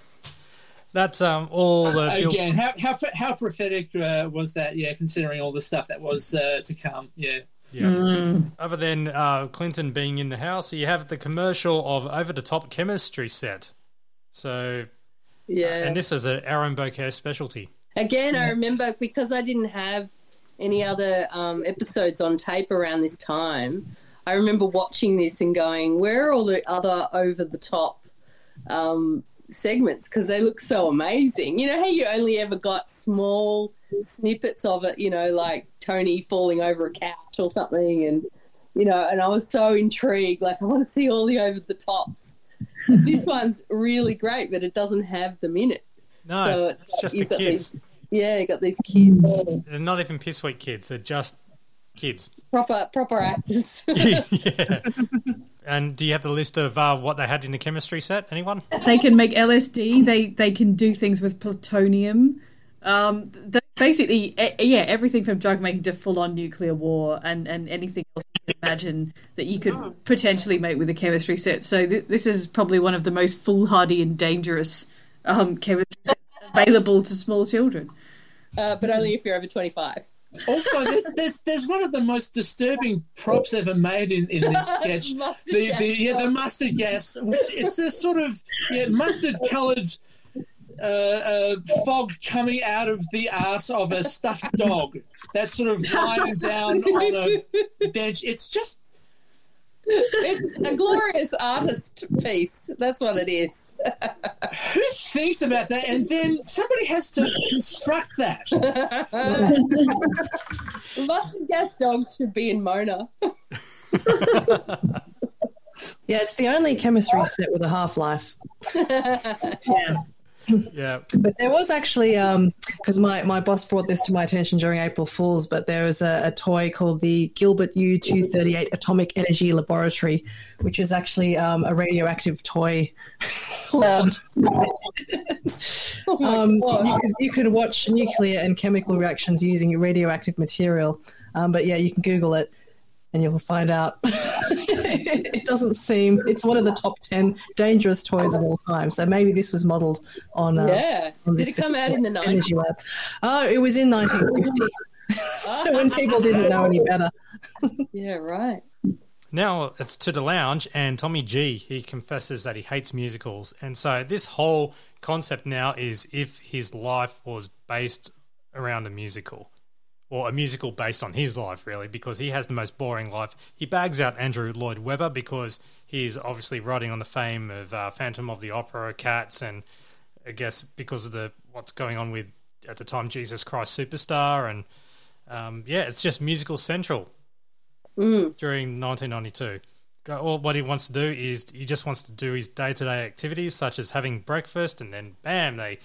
that's um, all the Bill- Again, how how how prophetic uh, was that? Yeah, considering all the stuff that was uh, to come. Yeah. Yeah. Other than uh, Clinton being in the house, you have the commercial of over the top chemistry set. So Yeah. and this is an Aaron Bouquet specialty. Again, I remember because I didn't have any other um, episodes on tape around this time. I remember watching this and going, "Where are all the other over the top um, segments?" Because they look so amazing. You know how you only ever got small snippets of it, you know, like Tony falling over a couch or something, and you know, and I was so intrigued. Like, I want to see all the over the tops. this one's really great, but it doesn't have them in it. No, so it's just the kids. These, yeah, you got these kids, They're not even piss weak kids. They're just kids. proper proper actors. yeah. And do you have the list of uh, what they had in the chemistry set? Anyone? They can make LSD. They they can do things with plutonium. Um, th- basically, e- yeah, everything from drug making to full on nuclear war, and and anything else you can imagine that you could potentially make with a chemistry set. So th- this is probably one of the most foolhardy and dangerous um, chemistry sets available to small children. uh, but only if you're over twenty five. Also, there's, there's there's one of the most disturbing props ever made in, in this sketch. The, the yeah the mustard gas, which it's this sort of yeah, mustard coloured uh, uh, fog coming out of the ass of a stuffed dog that's sort of lying down on a bench. It's just It's a glorious artist piece. That's what it is. who thinks about that, and then somebody has to construct that. The mustard gas dog should be in Mona. Yeah, it's the only chemistry set with a half life. Yeah. But there was actually because my, my boss brought this to my attention during April Fools. But there was a, a toy called the Gilbert U two thirty eight Atomic Energy Laboratory, which is actually um, a radioactive toy lab. um, you, could, you could watch nuclear and chemical reactions using radioactive material. Um, but yeah, you can Google it and you'll find out. it doesn't seem it's one of the top 10 dangerous toys of all time. So maybe this was modeled on. Uh, Yeah. on Did it come out in the 90s? energy lab. Oh, it was in 1950. so when people didn't know any better. Yeah, right. Now it's to the lounge, and Tommy G. He confesses that he hates musicals, and so this whole concept now is if his life was based around a musical, or a musical based on his life, really, because he has the most boring life. He bags out Andrew Lloyd Webber because he's obviously riding on the fame of uh, Phantom of the Opera, Cats, and I guess because of the what's going on with at the time Jesus Christ Superstar, and um, yeah, it's just musical central during 1992. Go- All what he wants to do is he just wants to do his day to day activities, such as having breakfast, and then bam, they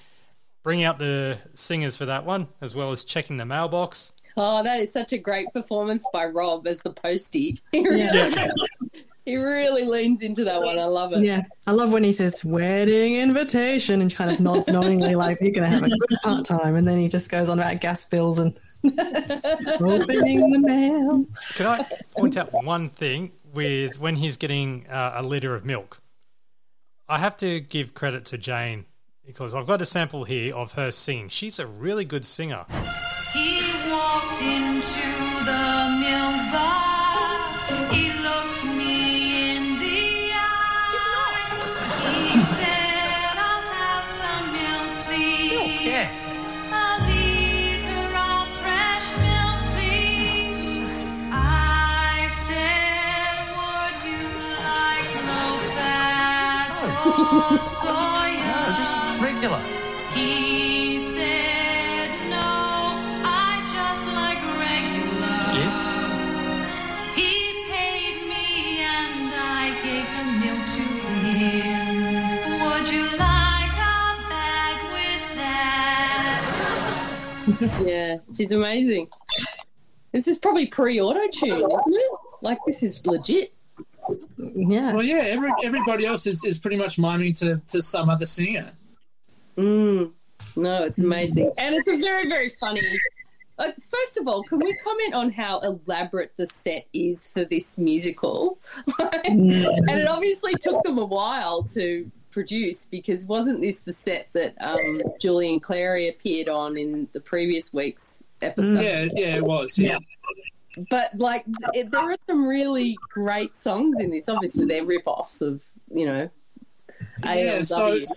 bring out the singers for that one, as well as checking the mailbox. Oh, that is such a great performance by Rob as the postie. He really, he really leans into that one. I love it. Yeah, I love when he says wedding invitation and kind of nods knowingly, like you're going to have a good part time, and then he just goes on about gas bills and opening the mail. Can I point out one thing with when he's getting uh, a liter of milk? I have to give credit to Jane because I've got a sample here of her singing. She's a really good singer. He walked into the bar. Just regular. He said, No, I just like regular. Yes. He paid me and I gave the milk to him. Would you like a bag with that? yeah, she's amazing. This is probably pre auto tune, isn't it? Like, this is legit. Yeah. Well, yeah, every, everybody else is, is pretty much miming to, to some other singer. Mm. No, it's amazing. And it's a very, very funny. Like, first of all, can we comment on how elaborate the set is for this musical? and it obviously took them a while to produce because wasn't this the set that um, Julian Clary appeared on in the previous week's episode? Yeah, yeah, it was. Yeah. But like, it, there are some really great songs in this. Obviously, they're rip-offs of you know. Yeah, so ALW.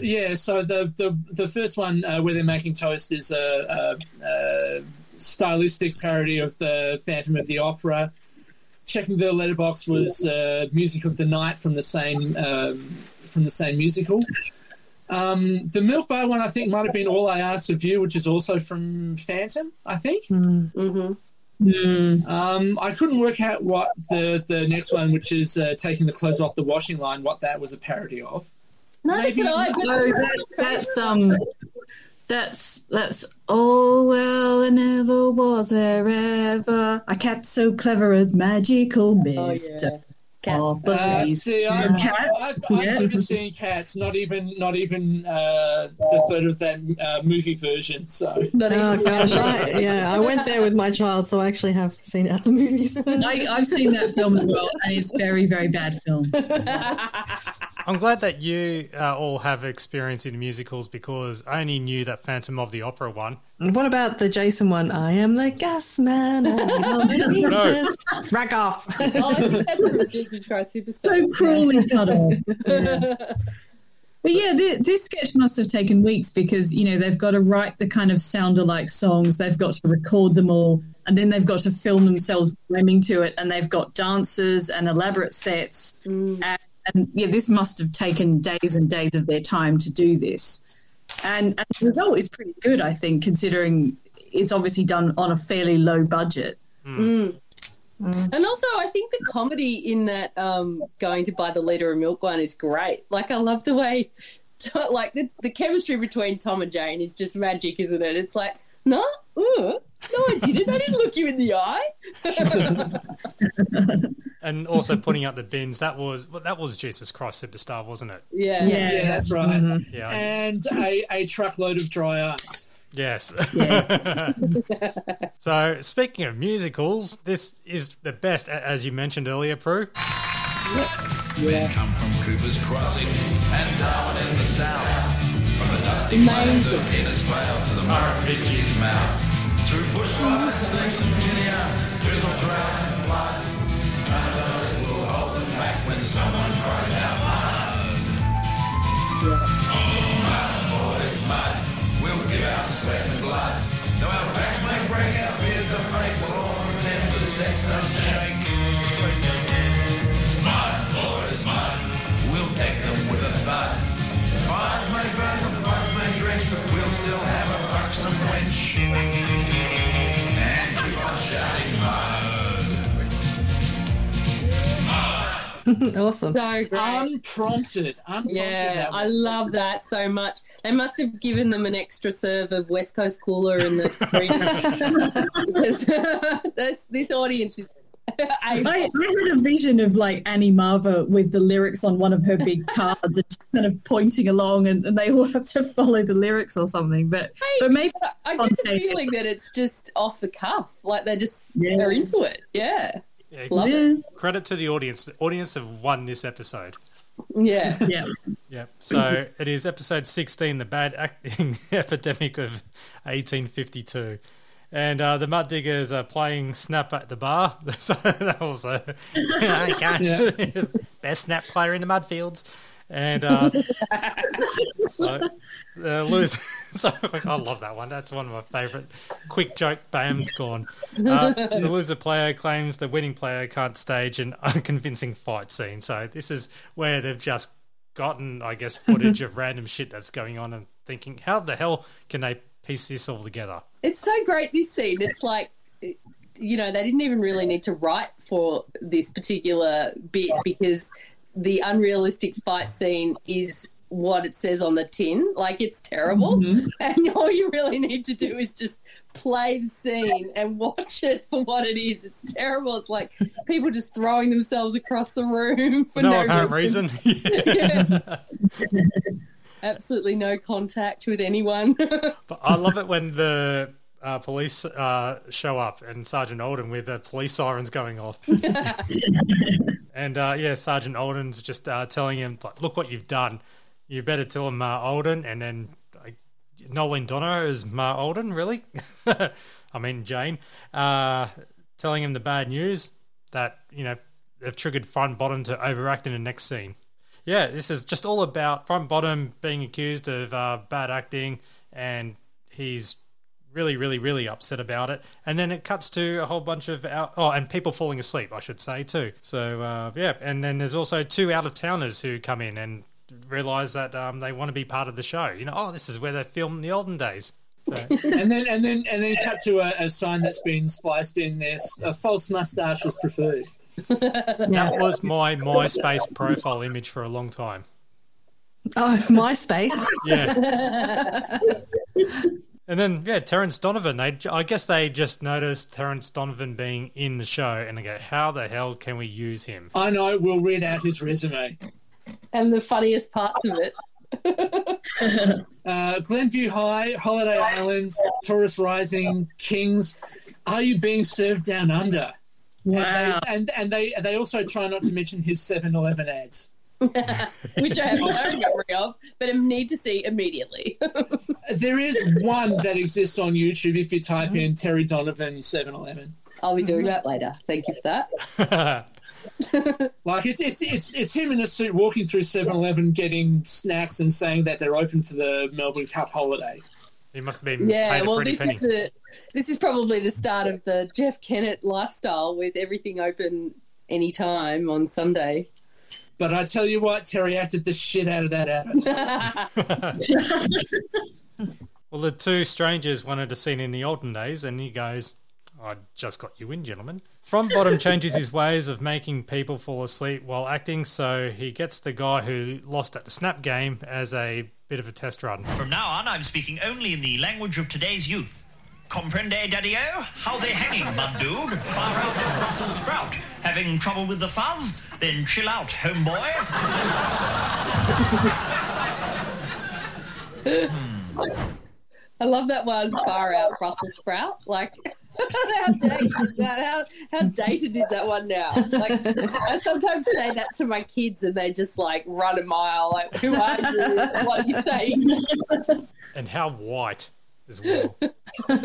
Yeah, so the the the first one uh, where they're making toast is a, a, a stylistic parody of the Phantom of the Opera. Checking the letterbox was uh, music of the night from the same um, from the same musical. Um, the Milk Bar one, I think, might have been All I Asked of You, which is also from Phantom, I think. Mm-hmm. Um, I couldn't work out what the, the next one, which is uh, taking the clothes off the washing line, what that was a parody of. No, Maybe- but I, but No, that, that's um, that's that's all well and never was there ever a cat so clever as magical mist. yeah. Cats. Oh, Uh, see, I've, Yeah. I've, Cats? I've, I've Yeah. never seen Cats, not even not even uh, the third of that uh, movie version. So Not Oh gosh, I, yeah, I went there with my child, so I actually have seen it at the movies. I, I've seen that film as well, and it's very, very bad film. I'm glad that you uh, all have experience in musicals because I only knew that Phantom of the Opera one. what about the Jason one? I am the gas man. and he doesn't need No. this. Rack off. oh, that's Jesus Christ Superstar. so cruelly cut off. But yeah, th- this sketch must have taken weeks because you know they've got to write the kind of sound-alike songs, they've got to record them all, and then they've got to film themselves rhyming to it, and they've got dances and elaborate sets, and, and yeah, this must have taken days and days of their time to do this, and, and the result is pretty good, I think, considering it's obviously done on a fairly low budget. Mm. And also, I think the comedy in that um, going to buy the liter of milk one is great. Like, I love the way, like, the, the chemistry between Tom and Jane is just magic, isn't it? It's like, no, uh, no, I didn't. I didn't look you in the eye. And also putting out the bins. That was well, that was Jesus Christ Superstar, wasn't it? yeah. yeah, that's right. Yeah. And a, a truckload of dry ice. Yes. yes. so, speaking of musicals, this is the best, as you mentioned earlier, Prue. Yeah. Come from Cooper's Crossing and Darwin in the south. Dusty plains of Innisfail to the Murrumbidgee's mouth. Through bushfires, snakes and tinea, drizzle, drought and flood. None of those will hold them back when someone cries out mud. Oh, mud, boys, mud. We'll give our sweat and blood. Though our backs may break, our beards are fake, we'll all pretend the sex don't shake. Buxom wench. And keep on shouting mud. awesome. So great. Unprompted. Unprompted. Yeah, I love that so much. They must have given them an extra serve of West Coast Cooler in the because this, this audience is. I, I had a vision of like Annie Marva with the lyrics on one of her big cards and just kind of pointing along, and, and they all have to follow the lyrics or something. But but maybe I get the feeling that it's just off the cuff, like they're just Yeah. they're into it. Yeah, Yeah, love it. Credit to the audience. The audience have won this episode. Yeah, yeah. Yep. So it is episode 16, The Bad Acting Epidemic of 1852. And uh, the Mud Diggers are playing Snap at the bar. So that was a best snap player in the Mudfields. And uh, so the loser. So I love that one. That's one of my favourite. Quick joke, bam's gone. Uh, the loser player claims the winning player can't stage an unconvincing fight scene. So this is where they've just gotten, I guess, footage of random shit that's going on and thinking, how the hell can they piece this all together? It's so great this scene. It's like you know they didn't even really need to write for this particular bit because the unrealistic fight scene is what it says on the tin. Like it's terrible, mm-hmm. and all you really need to do is just play the scene and watch it for what it is. It's terrible. It's like people just throwing themselves across the room for no no, apparent reason. Yeah. Absolutely no contact with anyone. But I love it when the uh, police uh, show up and Sergeant Olden with the police sirens going off. and uh, yeah, Sergeant Olden's just uh, telling him, like, look what you've done. You better tell him Alden. And then Nolan Donner is Ma Olden, really? I mean, Jane. Uh, telling him the bad news that, you know, they've triggered front bottom to overact in the next scene. Yeah, this is just all about front bottom being accused of uh, bad acting, and he's really, really, really upset about it. And then it cuts to a whole bunch of out- oh, and people falling asleep, I should say too. So uh, yeah, and then there's also two out of towners who come in, and realize that um, they want to be part of the show. You know, oh, this is where they filmed the olden days. So and then and then and then cut to a, a sign that's been spliced in there. A false mustache is preferred. that was my MySpace profile image for a long time. Oh, MySpace. Yeah. And then, yeah, Terence Donovan. They, I guess they just noticed Terence Donovan being in the show, and they go, "How the hell can we use him?" I know. We'll read out his resume. and the funniest parts of it. Uh, Glenview High, Holiday Island, Taurus Rising, Kings. Are you being served down under? Wow. And they, and, and they they also try not to mention his 7-Eleven ads. Which I have no memory of, but I need to see immediately. There is one that exists on YouTube if you type in Terry Donovan 7-Eleven. I'll be doing that later. Thank you for that. Like it's it's it's it's him in a suit walking through 7-Eleven getting snacks and saying that they're open for the Melbourne Cup holiday. He must have been Yeah, paid a well, pretty this penny. is the this is probably the start of the Jeff Kennett lifestyle with everything open anytime on Sunday. But I tell you what, Terry acted the shit out of that ad. Well, the two strangers wanted a scene in the olden days, and he goes, I just got you in, gentlemen. From Bottom changes his ways of making people fall asleep while acting, so he gets the guy who lost at the snap game as a bit of a test run. From now on, I'm speaking only in the language of today's youth. Comprende, Daddy-O? How they hanging, bud dude? Far out, Brussels sprout. Having trouble with the fuzz? Then chill out, homeboy. Hmm. I love that one far out Brussels sprout. Like how dated is that? How how dated is that one now? Like I sometimes say that to my kids and they just like run a mile. Like who are you? What are you saying? And how white as well.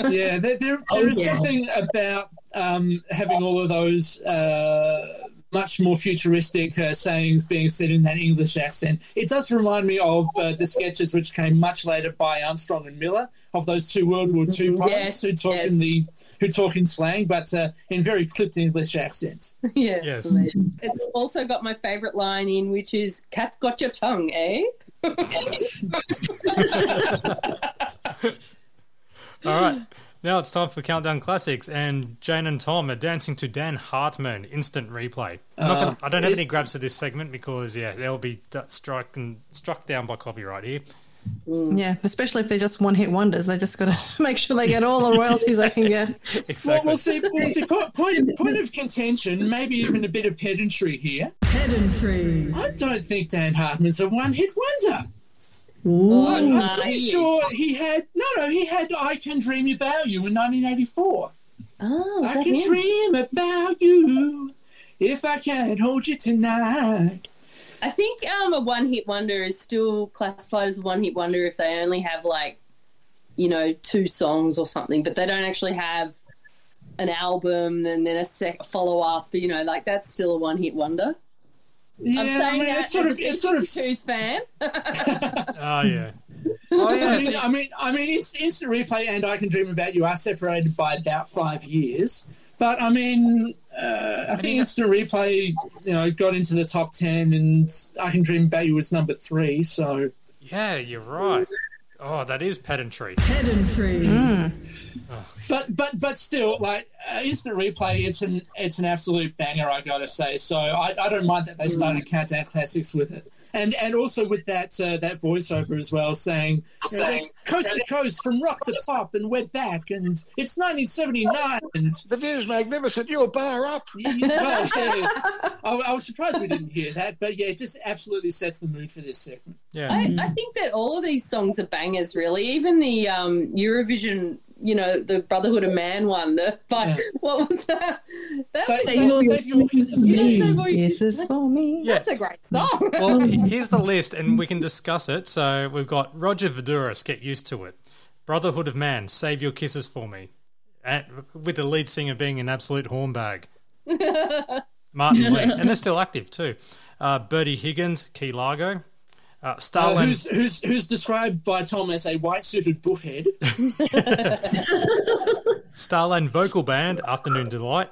yeah, there, there, Oh, there is yeah. something about um, having all of those uh, much more futuristic uh, sayings being said in that English accent. It does remind me of uh, the sketches which came much later by Armstrong and Miller of those two World War II pilots Yes, who talk in the who talk in slang, but uh, in very clipped English accents. Yeah. Yes. It's also got my favourite line in, which is "Cat got your tongue, eh?" All right. Now it's time for Countdown Classics, and Jane and Tom are dancing to Dan Hartman instant replay. I'm not gonna, I don't have it- any grabs for this segment because, yeah, they'll be struck, and, struck down by copyright here. Mm. Yeah, especially if they're just one hit wonders. They just got to make sure they get all the royalties they can get. Well, we'll see. We'll see. Point, point, point of contention, maybe even a bit of pedantry here. Pedantry. I don't think Dan Hartman's a one-hit wonder. Oh, I'm, pretty is. sure he had no, no. He had "I Can Dream About You" in 1984. Oh, I can him? dream about you if I can't hold you tonight. I think um, a one hit wonder is still classified as a one hit wonder if they only have like, you know, two songs or something, but they don't actually have an album and then a sec- follow up. You know, like that's still a one hit wonder. Yeah, I'm I mean, that it's sort as of, a it's sort of. Who's fan? Oh, yeah. Oh yeah. I mean, I mean, I mean, Inst- instant replay and "I Can Dream About You" are separated by about five years. But I mean, uh, I think instant replay, you know, got into the top ten, and "I Can Dream About You" was number three. So Yeah, you're right. Oh, that is pedantry. Pedantry. But but but still, like uh, instant replay, it's an it's an absolute banger. I gotta say. So I, I don't mind that they started countdown classics with it, and and also with that uh, that voiceover as well, saying saying coast to coast from rock to pop, and we're back, and it's 1979, and the view's magnificent. You're bar up. well, yeah, I, I was surprised we didn't hear that, but yeah, it just absolutely sets the mood for this segment. Yeah. I, I think that all of these songs are bangers, really. Even the um, Eurovision, you know, the Brotherhood of Man one. The, by, What was that? that So- was so- so- Save Your Kisses for Me. Save Your- Kisses for me. Yeah. That's a great song. Well, here's the list, and we can discuss it. So we've got Roger Voudouris, Get Used to It. Brotherhood of Man, Save Your Kisses for Me. And, with the lead singer being an absolute hornbag. Martin Lee. And they're still active, too. Uh, Bertie Higgins, Key Largo. Uh, Uh, Starland. who's who's who's described by Tom as a white suited buffhead. Starland Vocal Band, Afternoon Delight,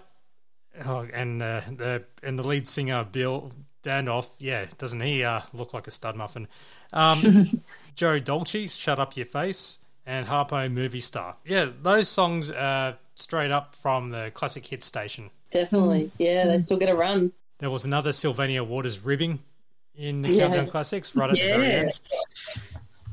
oh, and uh, the and the lead singer Bill Danoff, yeah, doesn't he uh, look like a stud muffin? Um, Joe Dolce, Shut Up Your Face, and Harpo Movie Star. Yeah, those songs are straight up from the classic hit station. Definitely. Yeah, they still get a run. There was another Sylvania Waters ribbing in the Yeah. Countdown Classics right at the very end.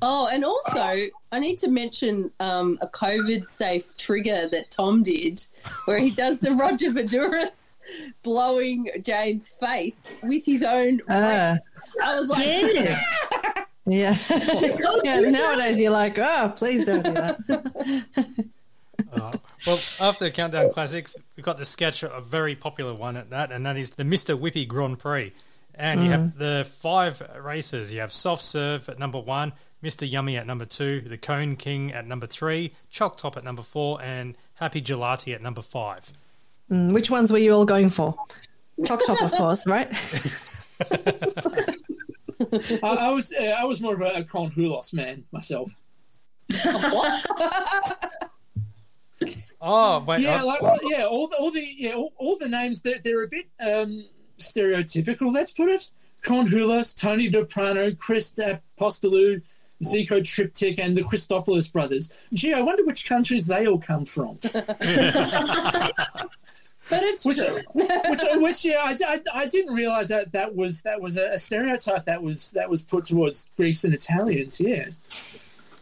Oh, and also, I need to mention um, a COVID safe trigger that Tom did, where he does the Roger Voudouris blowing Jane's face with his own. Ah. I was like, Yes. Yeah. yeah. Nowadays, you're like, oh, please don't do that. Uh, well, after Countdown Classics, we've got the sketch, a very popular one at that, and that is the Mr. Whippy Grand Prix. And you have the five races. You have Soft Serve at number one, Mr. Yummy at number two, the Cone King at number three, Choc Top at number four, and Happy Gelati at number five. Mm, which ones were you all going for? Top top, of course, right? I, I was uh, I was more of a, a Con Hulos man myself. Oh, wait. yeah, like well, yeah, all the all the yeah all, all the names they're, they're a bit um, stereotypical. Let's put it. Con Hulas, Tony Doprano, Chris Apostolou, Zico Triptych, and the Christopoulos brothers. Gee, I wonder which countries they all come from. But it's which, true. which, which, yeah, I, I, I didn't realize that that was that was a, a stereotype that was that was put towards Greeks and Italians. Yeah,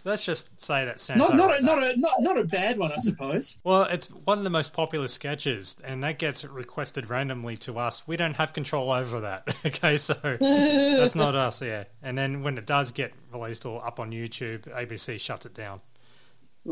let's just say that Santo. not not a, not a not not a bad one, I suppose. Well, it's one of the most popular sketches, and that gets requested randomly to us. We don't have control over that. okay, so that's not us, yeah. And then when it does get released or up on YouTube, ABC shuts it down.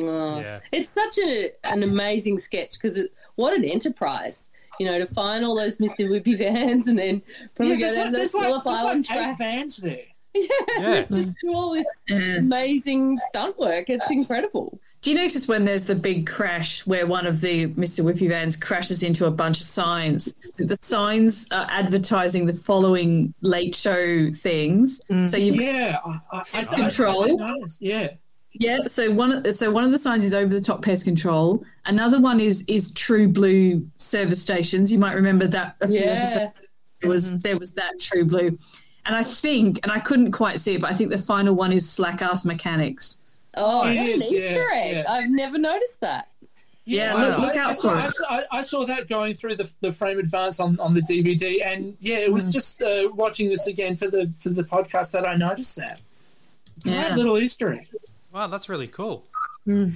Oh. Yeah. It's such a, an amazing sketch because what an enterprise. You know, to find all those Mr. Whippy vans and then probably Yeah, go down like- there's like- Phillip there's like Island eight track. vans there. Yeah, just do all this amazing stunt work. It's incredible. Do you notice when there's the big crash where one of the Mr. Whippy vans crashes into a bunch of signs? The signs are advertising the following late show things. Mm. So you've yeah, I, I, I, control. I, I yeah. Yeah, so one so one of the signs is over the top pest control. Another one is is True Blue service stations. You might remember that a few Yeah. episodes there was mm-hmm. there was that True Blue. And I think, and I couldn't quite see it, but I think the final one is Slack Ass Mechanics. Oh, It that's is, an yeah, Easter egg. yeah. I've never noticed that. Yeah, I- look, look I, out saw, for I it. I- I saw that going through the, the frame advance on, on the DVD, and yeah, it was just uh, watching this again for the for the podcast that I noticed that. Yeah. Great little Easter egg. Wow, that's really cool. Hmm.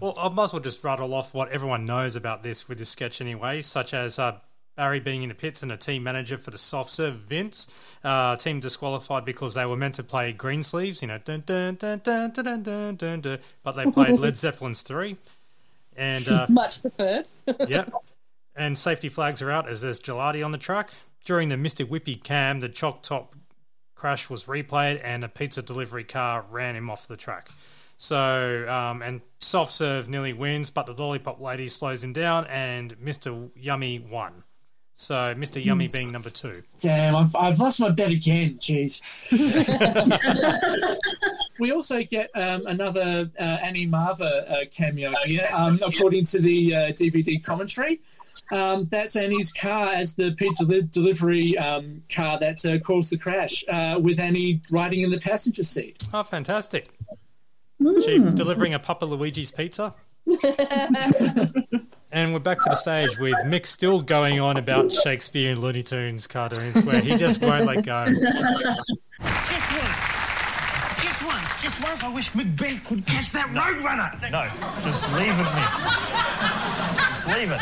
Well, I might as well just rattle off what everyone knows about this with this sketch anyway, such as uh, Barry being in the pits and a team manager for the soft serve Vince. Uh, team disqualified because they were meant to play green sleeves, you know, dun dun dun dun dun dun dun dun, dun but they played Led Zeppelin's three. And uh, Much preferred. yep. And safety flags are out as there's Gelati on the track. During the Mr. Whippy cam, the choc top crash was replayed and a pizza delivery car ran him off the track. So, um, and soft serve nearly wins, but the lollipop lady slows him down and Mr. Yummy won. So, Mr. Yummy being number two. Damn, I've, I've lost my bet again. Jeez. we also get um, another uh, Annie Marva uh, cameo here, um, according to the uh, DVD commentary. Um, that's Annie's car as the pizza li- delivery um, car that uh, caused the crash, uh, with Annie riding in the passenger seat. Oh, fantastic. She delivering a Papa Luigi's pizza. And we're back to the stage with Mick still going on about Shakespeare and Looney Tunes cartoons where he just won't let go. Just once. Just once. Just once. I wish Macbeth could catch that roadrunner. No, just leave it, Mick. Just leave it.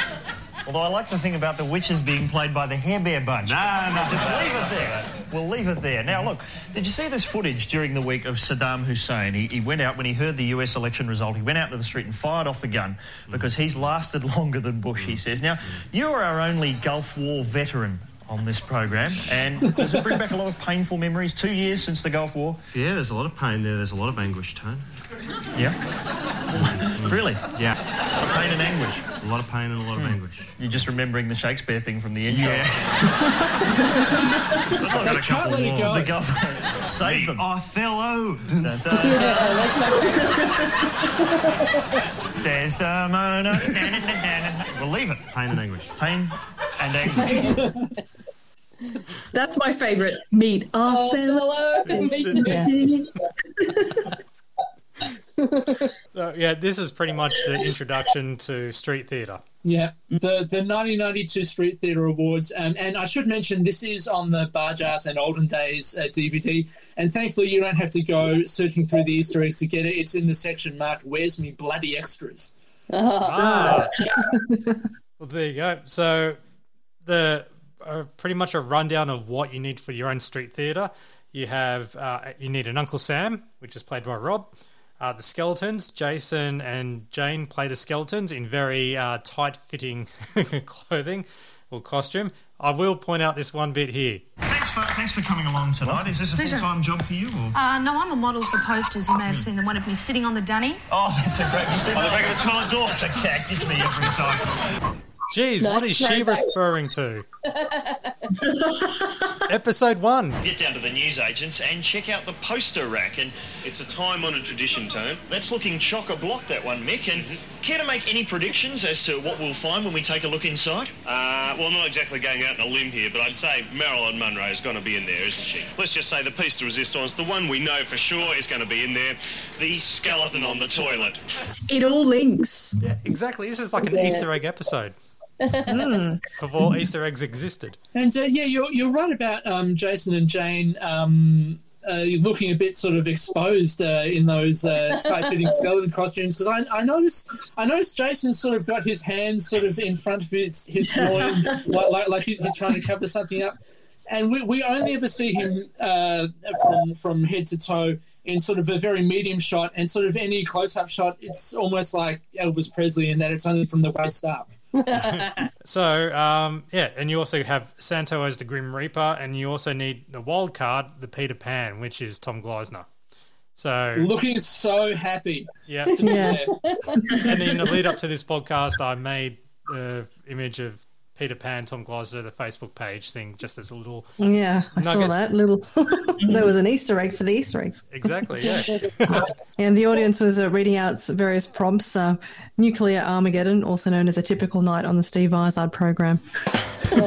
Although I like the thing about the witches being played by the Hair Bear Bunch. No, no, Just leave it there. We'll leave it there. Now, look, did you see this footage during the week of Saddam Hussein? He, he went out when he heard the US election result. He went out to the street and fired off the gun because he's lasted longer than Bush, he says. Now, you are our only Gulf War veteran on this program, and does it bring back a lot of painful memories? Two years since the Gulf War? Yeah, there's a lot of pain there. There's a lot of anguish, Tone. Yeah. Mm. really? Yeah. A lot of pain and anguish. A lot of pain and a lot of hmm. anguish. You're just remembering the Shakespeare thing from the intro. Yeah. Look, Got a couple more. The government saved them. Othello. Dun, dun, dun. Desdemona. We'll leave it. Pain and anguish. Pain and anguish. That's my favourite. Meet our Oh, fellow. hello. So, yeah, this is pretty much the introduction to street theatre. Yeah, the the 1992 Street Theatre Awards, um, and I should mention this is on the Bargearse and Olden Days uh, DVD, and thankfully you don't have to go searching through the Easter eggs to get it. It's in the section marked "Where's me bloody extras." Ah. well, there you go. So, the uh, pretty much a rundown of what you need for your own street theatre. You have uh, you need an Uncle Sam, which is played by Rob. Uh, the skeletons, Jason and Jane play the skeletons in very uh, tight-fitting clothing or costume. I will point out this one bit here. Thanks for thanks for coming along tonight. Is this a full time job for you? Or? Uh, no, I'm a model for posters. You may have seen the one of me sitting on the dunny. Oh, that's a great. You see on the back of the toilet door. It's a cat. Gets me every time. Jeez, what is Nice she throwback. referring to? Episode one. Get down to the newsagents and check out the poster rack. And it's a time-honoured tradition, Tone. That's looking chock a block that one, Mick. And care to make any predictions as to what we'll find when we take a look inside? Uh, well, I'm not exactly going out on a limb here, but I'd say Marilyn Monroe is going to be in there, isn't she? Let's just say the piece de resistance, the one we know for sure is going to be in there, the skeleton on the toilet. It all links. Yeah, exactly. This is like an Yeah. Easter egg episode. Mm. Before Easter eggs existed. And uh, yeah, you're you're right about um, Jason and Jane um, uh, looking a bit sort of exposed uh, in those uh, tight-fitting skeleton costumes because I, I noticed I noticed Jason sort of got his hands sort of in front of his his groin like, like like he's, he's trying to cover something up, and we, we only ever see him uh, from from head to toe in sort of a very medium shot and sort of any close-up shot it's almost like Elvis Presley in that it's only from the waist up. So, um, yeah, and you also have Santo as the Grim Reaper, and you also need the wild card, the Peter Pan, which is Tom Gleisner. So, Looking so happy. yeah. there. and in the lead up to this podcast, I made the image of Peter Pan, Tom Gleisner, the Facebook page thing, just as a little. Yeah, I saw that little. there was an Easter egg for the Easter eggs. Exactly, yeah. And the audience was uh, reading out various prompts. Uh, Nuclear Armageddon, also known as a typical night on the Steve Vizard program.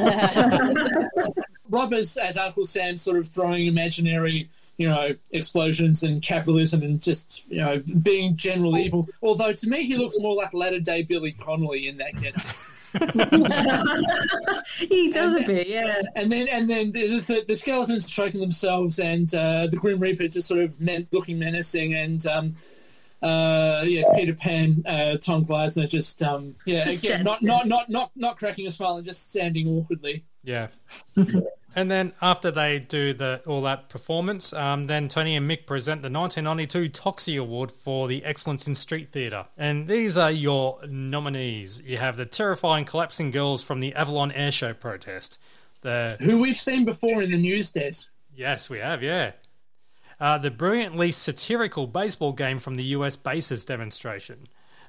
Rob as, as Uncle Sam sort of throwing imaginary, you know, explosions and capitalism and just, you know, being general evil. Although to me, he looks more like latter day Billy Connolly in that getup. he does And a bit, yeah. And then and then the, the, the skeletons choking themselves and uh, the Grim Reaper just sort of men, looking menacing and. Um, uh, yeah, Peter Pan, uh, Tom Gleisner, just um, yeah, Just again, not, not not not not cracking a smile and just standing awkwardly. Yeah. and then after they do the all that performance, um, then Tony and Mick present the 1992 Toxie Award for the excellence in street theatre. And these are your nominees. You have the terrifying collapsing girls from the Avalon Airshow protest. The Who we've seen before in the news desk. yes, we have, yeah. Uh, the brilliantly satirical baseball game from the US bases demonstration.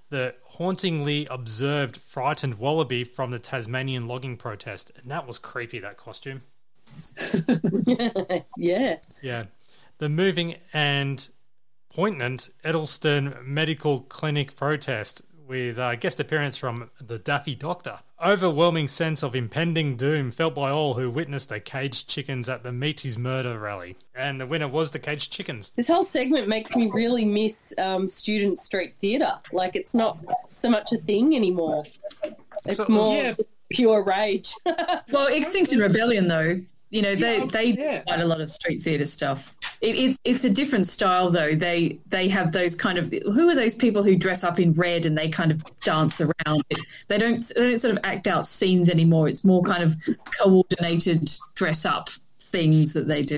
The hauntingly observed frightened wallaby from the Tasmanian logging protest. And that was creepy, that costume. yeah. Yeah. The moving and poignant Edelston Medical Clinic protest with uh, guest appearance from the Daffy Doctor. Overwhelming sense of impending doom felt by all who witnessed the caged chickens at the Meat Is Murder rally. And the winner was the caged chickens. This whole segment makes me really miss um, student street theatre. Like it's not so much a thing anymore. It's So- more Yeah. pure rage. Well, Extinction Rebellion, though, you know, they they do quite a lot of street theatre stuff. It, it's it's a different style, though. They they have those kind of who are those people who dress up in red and they kind of dance around. It, they don't they don't sort of act out scenes anymore. It's more kind of coordinated dress up things that they do.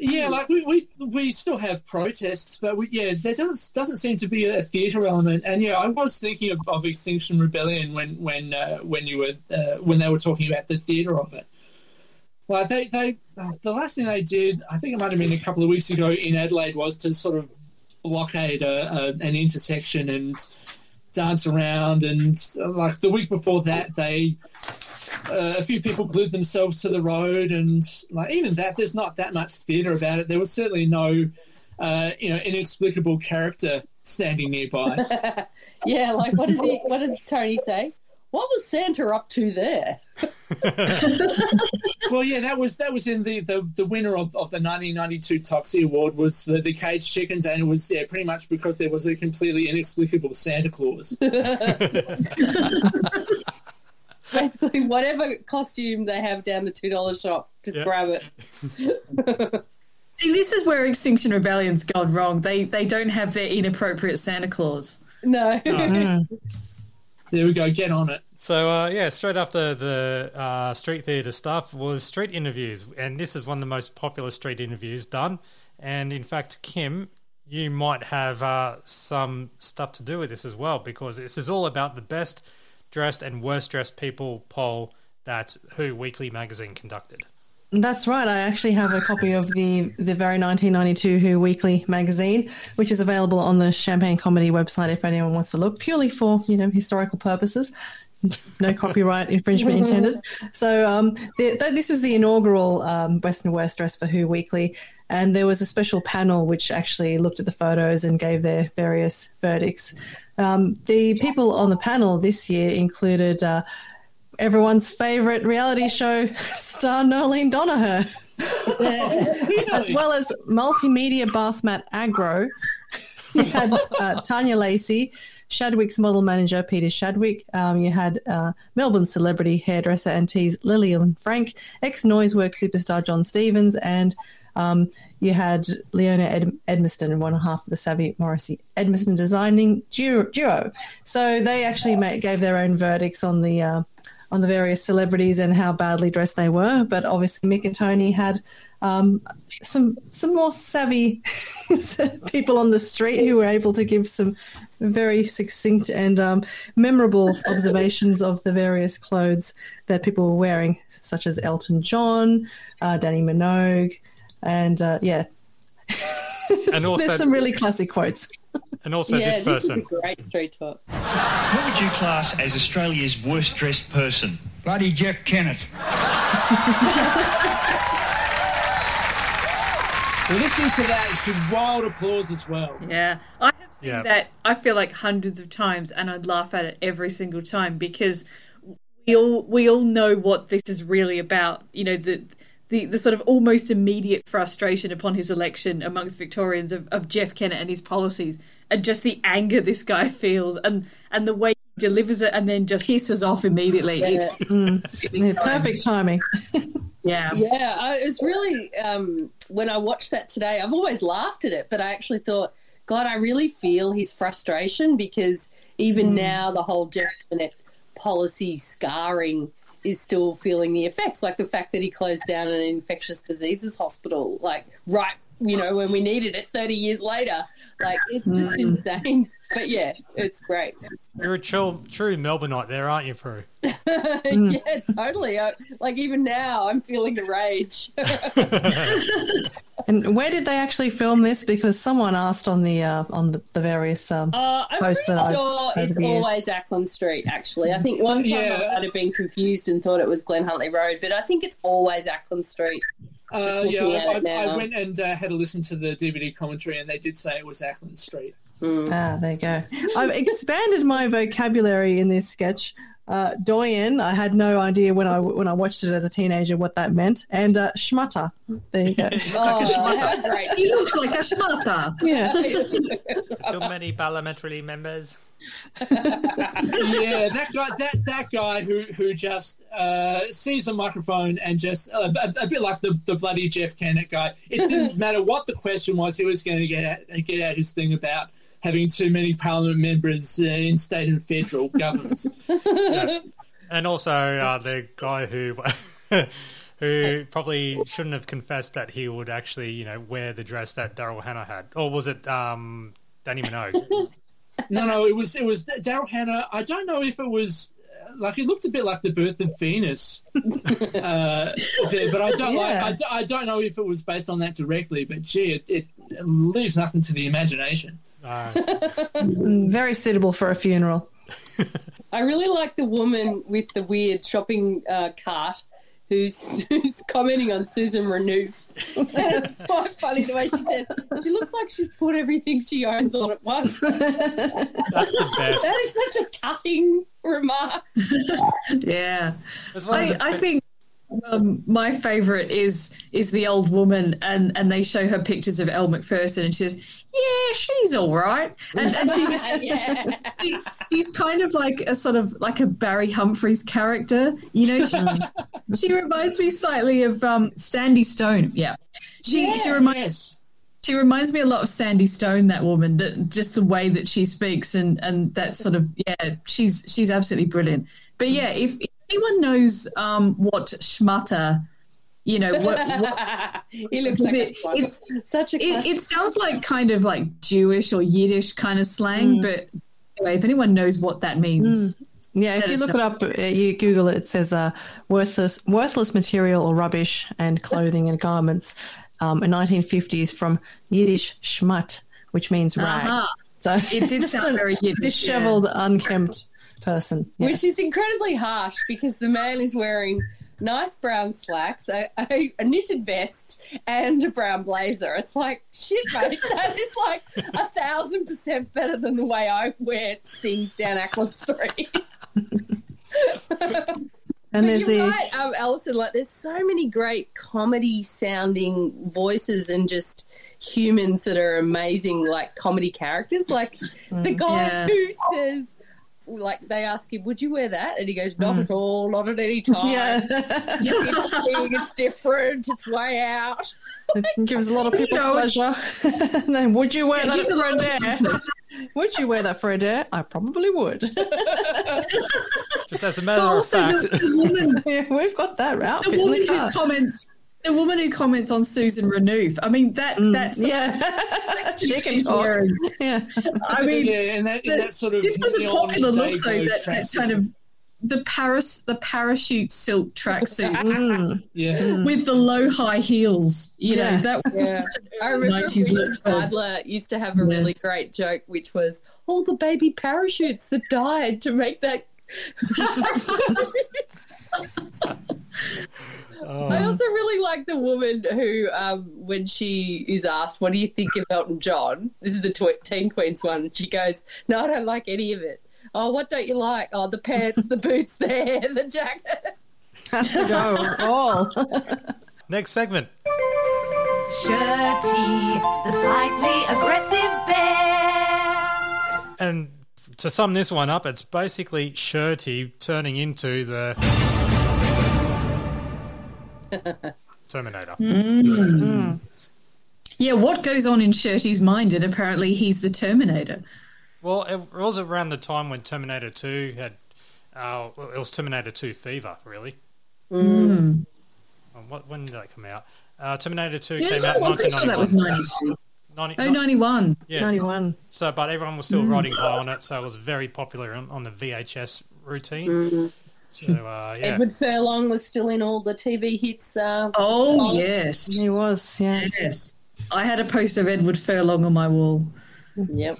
Yeah, like we, we we still have protests, but we, yeah, there doesn't doesn't seem to be a theatre element. And yeah, I was thinking of, of Extinction Rebellion when when uh, when you were uh, when they were talking about the theatre of it. Well, they they uh, the last thing they did, I think it might have been a couple of weeks ago in Adelaide, was to sort of blockade a, a, an intersection and dance around. And uh, like the week before that, they uh, a few people glued themselves to the road, and like even that, there's not that much theatre about it. There was certainly no, uh, you know, inexplicable character standing nearby. yeah, like what does he? What does Tony say? What was Santa up to there? well, yeah, that was that was in the the, the winner of, of the 1992 Toxie Award was the, the caged chickens, and it was yeah pretty much because there was a completely inexplicable Santa Claus. Basically, whatever costume they have down the two dollar shop, just Yeah. grab it. See, this is where Extinction Rebellion's gone wrong. They they don't have their inappropriate Santa Claus. No. There we go. Get on it. So uh, yeah, straight after the uh, street theatre stuff was street interviews, and this is one of the most popular street interviews done. And in fact, Kim, you might have uh, some stuff to do with this as well, because this is all about the best dressed and worst dressed people poll that Who Weekly magazine conducted. That's right. I actually have a copy of the the very 1992 Who Weekly magazine, which is available on the Champagne Comedy website if anyone wants to look, purely for you know historical purposes. No copyright infringement intended. So um, the, th- this was the inaugural um, Best and Worst Dress for Who Weekly, and there was a special panel which actually looked at the photos and gave their various verdicts. Um, the people on the panel this year included. Uh, everyone's favorite reality show star Noeline Donaher, as well as multimedia bath mat aggro. You had uh, Tania Lacy, Shadwick's model manager Peter Shadwick. Um, you had uh, Melbourne celebrity hairdresser and tease Lillian Frank, ex Noise Noisework superstar Jon Stevens, and um, you had Leona Ed- Edmiston, one half of the Savvy Morrissey Edmiston designing duo. duo. So they actually made, gave their own verdicts on the uh, on the various celebrities and how badly dressed they were. But obviously, Mick and Tony had um, some some more savvy people on the street who were able to give some very succinct and um, memorable observations of the various clothes that people were wearing, such as Elton John, uh, Dannii Minogue, and uh, yeah. And also- there's some really classic quotes. And also yeah, this person. is a great street talk. What would you class as Australia's worst dressed person? Bloody Jeff Kennett. Listen to that to wild applause as well. Yeah, I have seen Yeah. that. I feel like hundreds of times, and I'd laugh at it every single time because we all we all know what this is really about. You know the. The, the sort of almost immediate frustration upon his election amongst Victorians of, of Jeff Kennett and his policies, and just the anger this guy feels, and, and the way he delivers it, and then just hisses off immediately. Yeah. It's Yeah, perfect timing. Yeah. Yeah, I, it was really um, when I watched that today. I've always laughed at it, but I actually thought, God, I really feel his frustration because even Mm. now the whole Jeff Kennett policy scarring is still feeling the effects. Like the fact that he closed down an infectious diseases hospital, like right, you know, when we needed it thirty years later. Like it's just Mm. insane. But yeah, it's great. You're a true, true Melbourneite there, aren't you, Prue? yeah, totally. I, like even now, I'm feeling the rage. And where did they actually film this? Because someone asked on the uh, on the, the various um, Uh, I'm posts pretty that I've sure it's the years. always Acland Street. Actually, I think one time Yeah. I might have been confused and thought it was Glen Huntly Road, but I think it's always Acland Street. Uh, yeah, I, I. I went and uh, had a listen to the DVD commentary, and they did say it was Acland Street. Ah, there you go. I've expanded my vocabulary in this sketch. Uh, doyen, I had no idea when I when I watched it as a teenager what that meant, and uh, schmutter. There you go. Oh, how great! He looks like a schmutter. Yeah. Too many parliamentary members. yeah, that guy, that that guy who who just uh, sees a microphone and just uh, a, a bit like the, the bloody Jeff Kennett guy. It didn't matter what the question was; he was going to get out, get out his thing about having too many parliament members uh, in state and federal governments. And also uh, the guy who who probably shouldn't have confessed that he would actually, you know, wear the dress that Daryl Hannah had, or was it um, Dannii Minogue? No, no, it was it was Daryl Hannah. I don't know if it was uh, like it looked a bit like the birth of Venus, uh, there, but I don't like I, don't- I don't know if it was based on that directly. But gee, it, it leaves nothing to the imagination. Very suitable for a funeral. I really like the woman with the weird shopping uh, cart who's who's commenting on Susan Renouf And it's quite funny the way she said, she looks like she's put everything she owns on at once. That's the best. That is such a cutting remark. Yeah, I, I think um, my favourite is is the old woman, and and they show her pictures of Elle Macpherson, and she says, "Yeah, she's all right," and, and she just, yeah. she- she's kind of like a sort of like a Barry Humphries character, you know. She, she reminds me slightly of um, Sandy Stone. Yeah, she she Yeah, reminds. She reminds me a lot of Sandy Stone, that woman, that, just the way that she speaks and, and that sort of yeah, she's she's absolutely brilliant. But yeah, if, if anyone knows um, what schmutter, you know, what, what he looks like it, it's such a it, it sounds like kind of like Jewish or Yiddish kind of slang, Mm. but anyway, if anyone knows what that means, Yeah, if you look it up, uh, you Google it. It says uh, worthless, worthless material or rubbish and clothing and garments. Um, in 1950s from Yiddish schmutt, which means rag. Uh-huh. So It did sound very Yiddish, dishevelled, unkempt person. Yeah. Which is incredibly harsh because the man is wearing nice brown slacks, a, a, a knitted vest, and a brown blazer. It's like, shit, mate, that is like a thousand percent better than the way I wear things down Acland Street. And but there's you're the- right, um, Alison. Like, there's so many great comedy-sounding voices and just humans that are amazing, like comedy characters. Like the guy Yeah. who says, like, they ask him, "Would you wear that?" and he goes, "Not hmm. at all, not at any time. Yeah. it's interesting, it's different, it's way out." It gives a lot of people You know, pleasure. And then, would you wear It that for a lot dare? would you wear that for a dare? I probably would. Just as a matter of fact, yeah, we've got that the outfit in woman who comments. The woman who comments on Susan Renouf. I mean, that that's Mm, yeah. that's She can talk. wearing. Yeah. I mean, Yeah, and that- and the- that sort of this was a popular look though. That, that kind of the Paris the parachute silk tracksuit Mm. Yeah. with the low high heels. You know Yeah. that. Yeah. I remember 90s Richard look so- Sadler used to have a really great joke, which was all the baby parachutes that died to make that. I also really like the woman who, um, when she is asked, "What do you think of Elton John?" This is the tw- Teen Queens one. She goes, "No, I don't like any of it." Oh, what don't you like? Oh, the pants, the boots, there, the jacket. Has to go all. next segment. Shirty, the slightly aggressive bear. And to sum this one up, it's basically Shirty turning into the Terminator. Mm. Yeah, what goes on in Shirty's mind? And apparently, he's the Terminator. Well, it was around the time when Terminator 2 had. Uh, well, it was Terminator 2 fever, really. Mm. What, when did that come out? Uh, Terminator 2 Yeah, came no, out in I'm pretty sure 1991. that was 92. 90, Oh, 91. Yeah. 91. So, but everyone was still Mm. riding high on it, so it was very popular on, on the VHS routine. Mm. So, uh, yeah. Edward Furlong was still in all the TV hits. Uh, Oh, yes. He was, yeah. Yes. I had a poster of Edward Furlong on my wall. Yep.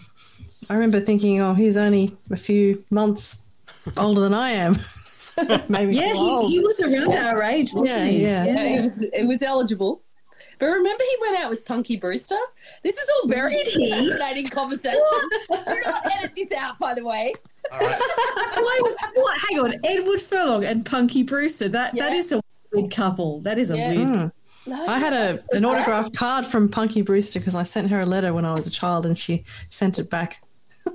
I remember thinking, oh, he's only a few months older than I am. Maybe Yeah, he, he was around our age, wasn't Yeah, he? yeah. Yeah, it was it was eligible. But remember, he went out with Punky Brewster. This is all very Did he? fascinating conversation. Do not edit this out, by the way. Why- what? Hang on, Edward Furlong and Punky Brewster. That that Yeah. is a weird couple. That is a Yeah. weird. Mm. I had a an autographed card from Punky Brewster because I sent her a letter when I was a child and she sent it back.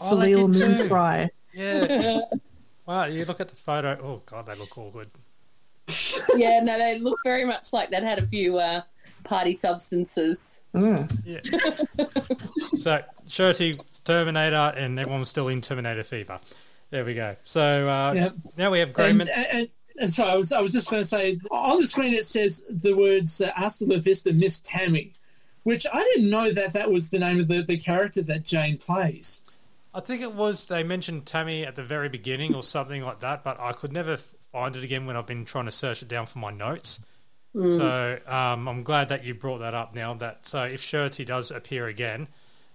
Oh, Salil did too. Moonfry. Yeah. wow, you look at the photo. Oh, God, they look all good. Yeah, no, they look very much like they'd had a few uh, party substances. Mm. Yeah. so, Shirty, Terminator, and everyone was still in Terminator Fever. There we go. So, uh, Yep. now we have And, Graham. and, and so I was, I was just going to say on the screen it says the words uh, "Hasta la vista, Miss Tammy," which I didn't know that that was the name of the, the character that Jane plays. I think it was they mentioned Tammy at the very beginning or something like that, but I could never find it again when I've been trying to search it down for my notes. Mm. So um, I'm glad that you brought that up now. That so if Shirty does appear again,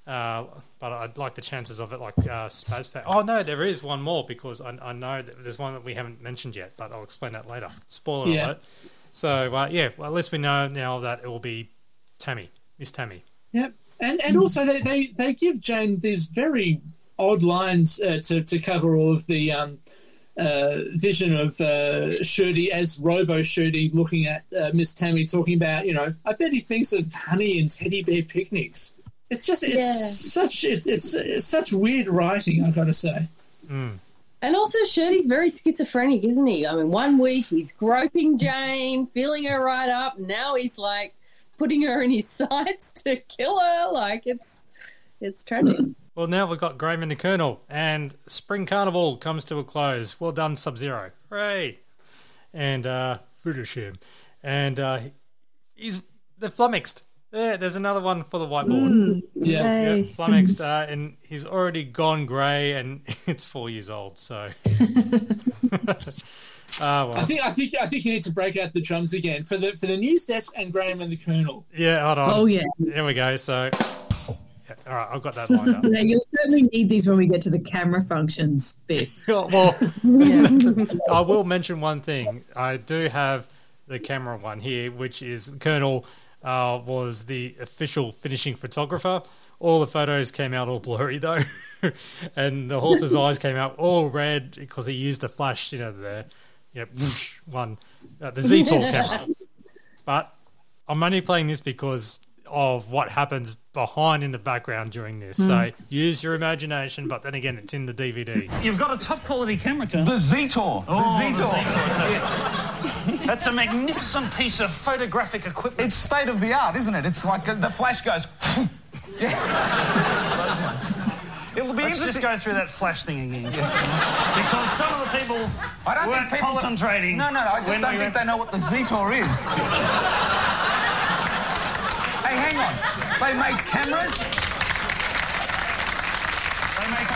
uh, but I'd like the chances of it like uh, Spazfat. Oh no, there is one more because I, I know that there's one that we haven't mentioned yet, but I'll explain that later. Spoiler Yeah. alert. So uh, yeah, well, at least we know now that it will be Tammy, Miss Tammy. Yep. And and also they, they, they give Jane these very odd lines uh, to to cover all of the um, uh, vision of uh, as Robo Shirty looking at uh, Miss Tammy talking about you know I bet he thinks of honey and teddy bear picnics. It's just it's Yeah. such it's, it's it's such weird writing. I've got to say. And also, Shirty's very schizophrenic, isn't he? I mean, one week he's groping Jane, feeling her right up. Now he's like putting her in his sights to kill her. Like it's it's tragic. Well, now we've got Graham and the Colonel, and Spring Carnival comes to a close. Well done, Sub Zero. Hooray! And uh, finish him. And uh, he's they're flummoxed. There, there's another one for the whiteboard. Mm, yeah, yay. flummoxed, uh, and he's already gone grey, and it's four years old. So, ah well. I think I think I think you need to break out the drums again for the for the news desk and Graham and the Colonel. Yeah, hold on. Oh, yeah. There we go. So, yeah, all right, I've got that lined up. Yeah, you'll certainly need these when we get to the camera functions bit. well, I will mention one thing. I do have the camera one here, which is Colonel uh, was the official finishing photographer. All the photos came out all blurry though, and the horse's eyes came out all red because he used a flash, you know, the yep, whoosh, one uh, the Z Talk camera. But I'm only playing this because of what happens behind in the background during this. So Mm. use your imagination, but then again, it's in the DVD. You've got a top quality camera, Colonel. The Zetor. Oh, the the Zetor. Zetor. That's a magnificent piece of photographic equipment. It's state of the art, isn't it? It's like uh, the flash goes. It'll be Let's just go through that flash thing again. because some of the people I don't weren't think people concentrating. No, no, no. I just don't we think were- they know what the Zetor is. hey, hang on. They make cameras. They make.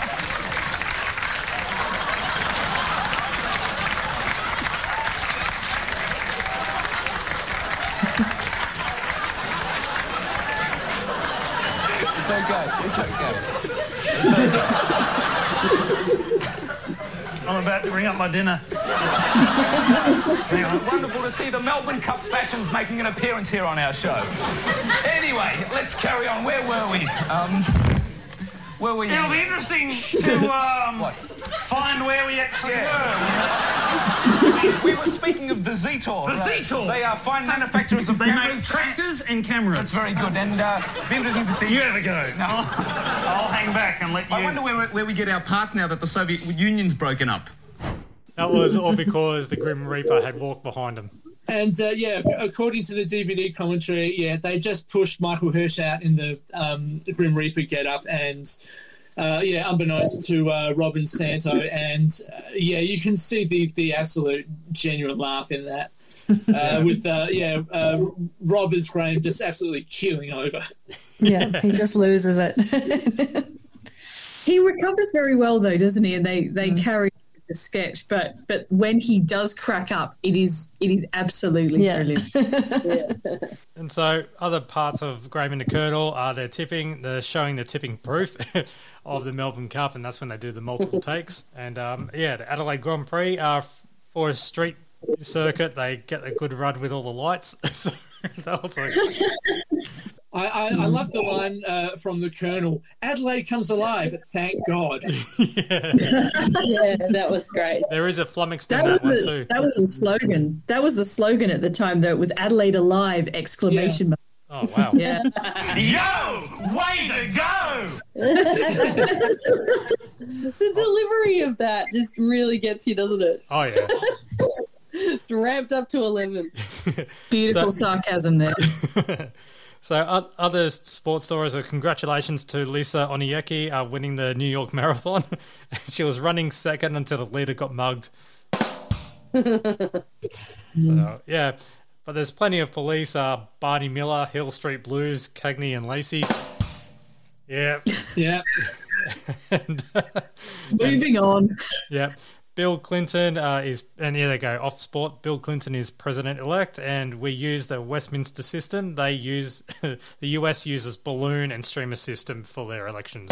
It's okay. It's okay. I'm about to bring up my dinner. Wonderful to see the Melbourne Cup fashions making an appearance here on our show. Anyway, let's carry on. Where were we? Um, where were you? It'll be interesting to um, find where we actually we were speaking of the Zetor. The right? Zetor. They are fine manufacturers of They make tractors and cameras. That's very good, and uh, it'd be interesting to see. You have a go. No. I'll hang back and let you. I wonder where, where we get our parts now that the Soviet Union's broken up. That was all because the Grim Reaper had walked behind him. And uh, yeah, according to the DVD commentary, yeah, they just pushed Michael Hirsch out in the um, Grim Reaper getup, and uh, yeah, unbeknownst to uh, Robin Santo, and uh, yeah, you can see the the absolute genuine laugh in that. Uh, with uh, yeah, uh, Rob as Graham just absolutely keeling over. Yeah, he just loses it. He recovers very well though, doesn't he? And they they carry the sketch, but but when he does crack up, it is it is absolutely Yeah. brilliant. And so, other parts of Graham and the Colonel are they're tipping, they're showing the tipping proof of the Melbourne Cup, and that's when they do the multiple takes. And um, yeah, the Adelaide Grand Prix uh, for a street circuit, they get a good run with all the lights. so that was like, I, I, I love the line uh, from the Colonel Adelaide comes alive, thank God. yeah, that was great. there is a flummoxed in That that, was one the too. that was the slogan. That was the slogan at the time. Though it was Adelaide alive! Exclamation mark. Oh wow! Yeah. Yo, way to go! the delivery of that just really gets you, doesn't it? Oh yeah. It's ramped up to eleven. Beautiful So- sarcasm there. So other sports stories are congratulations to Lisa Ondieki uh, winning the New York Marathon. she was running second until the leader got mugged. So yeah, but there's plenty of police. Uh, Barney Miller, Hill Street Blues, Cagney and Lacey. Yeah, yeah. and, Moving on. yeah. Bill Clinton uh, is, and here they go off sport. Bill Clinton is president elect, and we use the Westminster system. They use the US uses balloon and streamer system for their elections.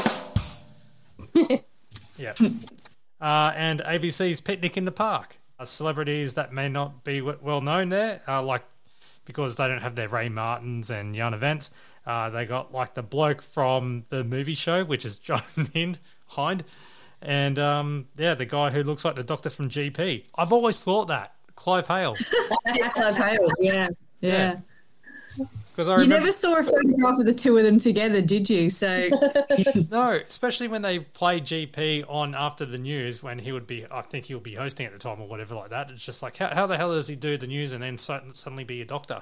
yeah, uh, and ABC's picnic in the park. celebrities that may not be w- well known there, uh, like because they don't have their Ray Martins and Jana Wendts. Uh, they got like the bloke from the movie show, which is John Hinde, Hinde, and um, yeah, the guy who looks like the doctor from GP. I've always thought that Clive Hale. Clive Hale, yeah, yeah. Because I You remember never saw a photograph of the two of them together, did you? So no, especially when they play GP on after the news when he would be, I think he'll be hosting at the time or whatever like that. It's just like how, how the hell does he do the news and then so, suddenly be a doctor?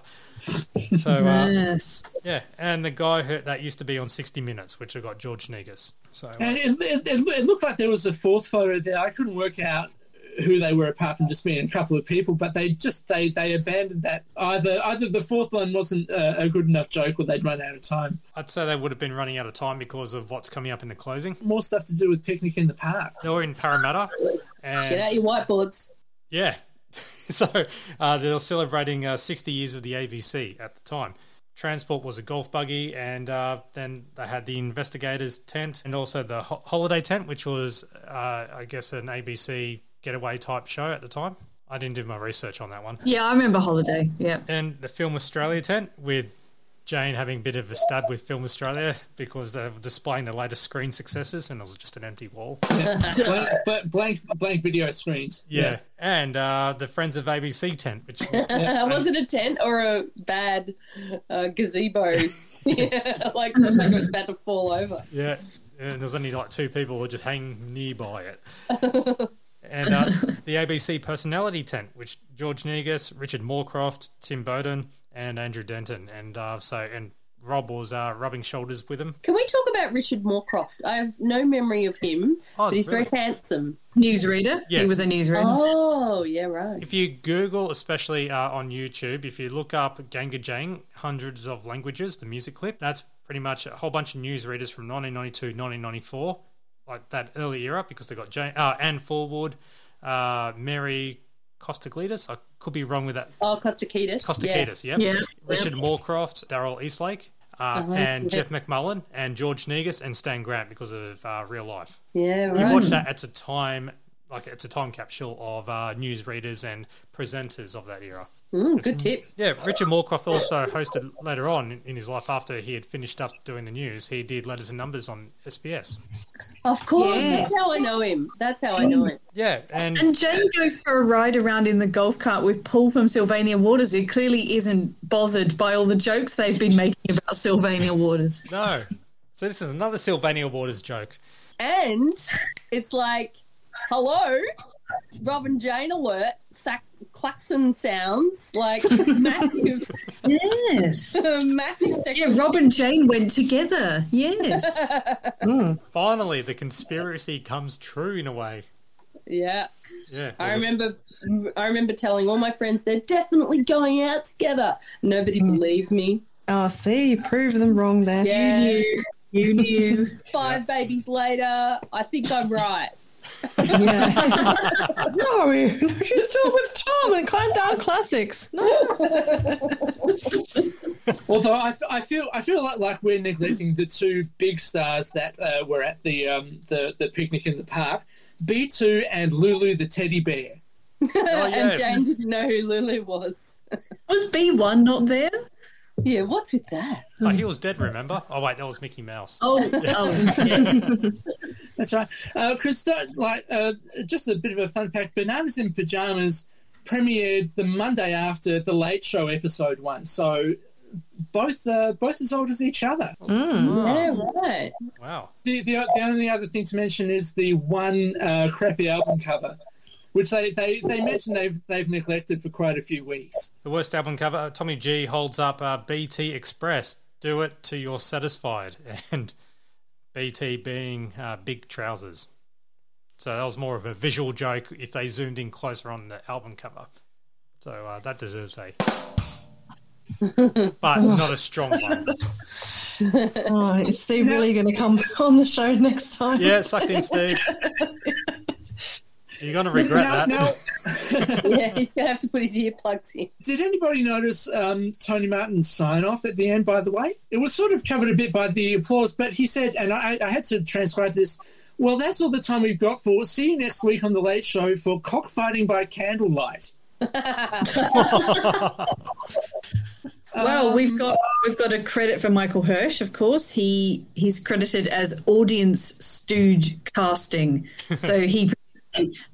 So uh, Yes. yeah, and the guy who, that used to be on 60 Minutes, which I got George Negus. So uh, And it, it, it, it looked like there was a fourth photo there. I couldn't work out who they were apart from just being a couple of people, but they just they they abandoned that. Either either the fourth one wasn't a, a good enough joke, or they'd run out of time. I'd say they would have been running out of time because of what's coming up in the closing. More stuff to do with picnic in the park. They were in Parramatta, and Get out your whiteboards. Yeah. so uh, they were celebrating uh, 60 years of the ABC at the time. Transport was a golf buggy, and uh, then they had the investigators tent and also the ho- holiday tent, which was, uh, I guess, an ABC getaway type show at the time. I didn't do my research on that one. yeah, I remember Holiday. Yeah. And the Film Australia tent with Jane having a bit of a stab with Film Australia because they were displaying the latest screen successes, and it was just an empty wall. blank, but blank blank video screens. Yeah, and uh, the Friends of ABC tent, which was it a tent or a bad uh, gazebo? yeah, like it was like it was about to fall over. Yeah, and there's only like two people who just hang nearby it. And uh, the ABC personality tent, which George Negus, Richard Morecroft, Tim Bowden, and Andrew Denton, and uh, so and Rob was uh, rubbing shoulders with him. Can we talk about Richard Morecroft? I have no memory of him, Oh, but he's really? very handsome. Newsreader. Yeah. He was a newsreader. Oh, yeah, right. If you Google, especially uh, on YouTube, if you look up GANGgajang, hundreds of languages, the music clip, that's pretty much a whole bunch of newsreaders from 1992, 1994, like that early era, because they got Jane, uh, Anne Forward, uh, Mary Costaglitis. I could be wrong with that. Oh, Kostakidis. Kostakidis, yeah. yep. Richard Morecroft, Daryl Eastlake, uh, Uh-huh, and yeah. Jeff McMullen, and George Negus, and Stan Grant because of uh, real life. Yeah, You right. watch that at a time, like it's a time capsule of uh, newsreaders and presenters of that era. Mm, good tip. Yeah, Richard Morecroft also hosted later on in- in his life after he had finished up doing the news. He did letters and numbers on SBS. Of course, Yes. that's how I know him. That's how I know him. Yeah, and And Jane goes for a ride around in the golf cart with Paul from Sylvania Waters, who clearly isn't bothered by all the jokes they've been making about Sylvania Waters. no, so this is another Sylvania Waters joke. And it's like, hello, Robin Jane alert, sack klaxon sounds like massive, Yes. massive Yeah, sexual. Rob and Jane went together. Yes. Mm. Finally, the conspiracy comes true in a way. Yeah. Yeah, I remember I remember telling all my friends they're definitely going out together. Nobody mm. believed me. Oh, see, you proved them wrong there. Yeah. knew. You knew. Five babies later, I think I'm right. No, you're still with Tom and climb down classics. No. Although I, I feel I feel like, like we're neglecting the two big stars that uh, were at the um, the the picnic in the park, B two and Lulu the teddy bear. Oh, and. Jane didn't know who Lulu was. Was B1 not there? Yeah, what's with that? Oh, he was dead, remember? Oh, wait, that was Mickey Mouse. Oh, oh yeah. That's right. Uh, Chris, don't- like uh, just a bit of a fun fact: Bananas in Pyjamas premiered the Monday after the Late Show episode one, so both uh, both as old as each other. Yeah, right. Wow. The, the the only other thing to mention is the one uh, crappy album cover, which they, they, they mentioned they've they've neglected for quite a few weeks. The worst album cover, uh, Tommy G holds up uh, BT Express. Do it till you're satisfied. And BT being uh, big trousers. So that was more of a visual joke if they zoomed in closer on the album cover. So uh, that deserves a. but not a strong one. Oh, is Steve really going to come on the show next time? Yeah, sucked in, Steve. You're going to regret Now- that. now- Yeah, he's gonna have to put his earplugs in. Did anybody notice um, Tony Martin's sign off at the end, by the way? It was sort of covered a bit by the applause, but he said, and I, I had to transcribe this Well, that's all the time we've got for. See you next week on the Late Show for cockfighting by candlelight. Well, Um, we've got we've got a credit for Michael Hirsch, of course. He he's credited as audience stooge casting, so he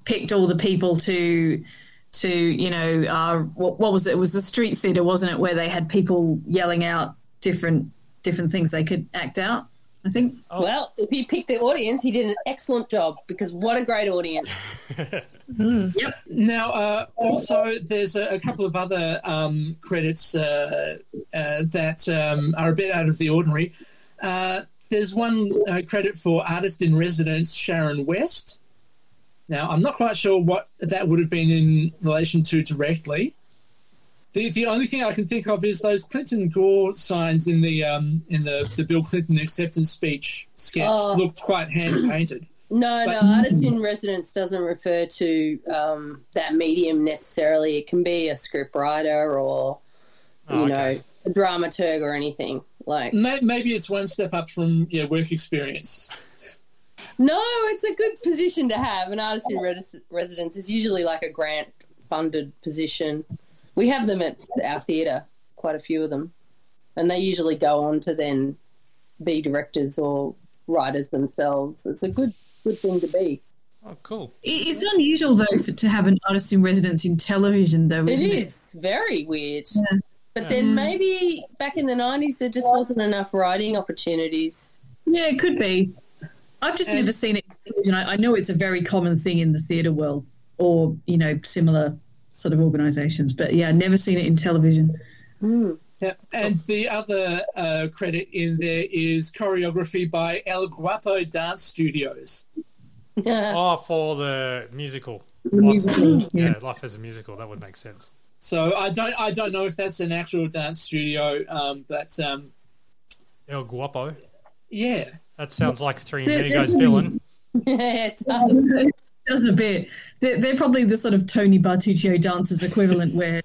picked all the people to to you know uh, what, what was it? It was the street theatre, wasn't it, where they had people yelling out different different things they could act out. I think. Well, if he picked the audience, he did an excellent job because what a great audience. Yep. Now, uh, also, there's a, a couple of other um, credits uh, uh, that um, are a bit out of the ordinary. Uh, there's one uh, credit for artist in residence Sharon West. Now, I'm not quite sure what that would have been in relation to directly. The, the only thing I can think of is those Clinton Gore signs in the um, in the, the Bill Clinton acceptance speech sketch Oh. looked quite hand painted. No, But- no, artist in residence doesn't refer to um, that medium necessarily. It can be a script writer or, you Oh, know, a dramaturg or anything. Like, Maybe it's one step up from yeah work experience. No, it's a good position to have. An artist in res- residence is usually like a grant funded position. We have them at our theatre, quite a few of them, and they usually go on to then be directors or writers themselves. It's a good good thing to be. Oh, cool. It's unusual though for, to have an artist in residence in television, though. It Isn't is very weird. But Yeah. then maybe back in the 90s, there just wasn't enough writing opportunities. Yeah, it could be. I've just never seen it. in television. I, I know it's a very common thing in the theatre world, or you know, similar sort of organisations. But yeah, never seen it in television. Yeah. And the other uh, credit in there is choreography by El Guapo Dance Studios. oh, for the musical. The musical, yeah. yeah. Life as a musical. That would make sense. So I don't I don't know if that's an actual dance studio, um, but um, El Guapo. yeah, That sounds like a Three They're- Amigos villain. yeah, it does. does a bit. They're, they're probably the sort of Tony Bartuccio dancers equivalent, where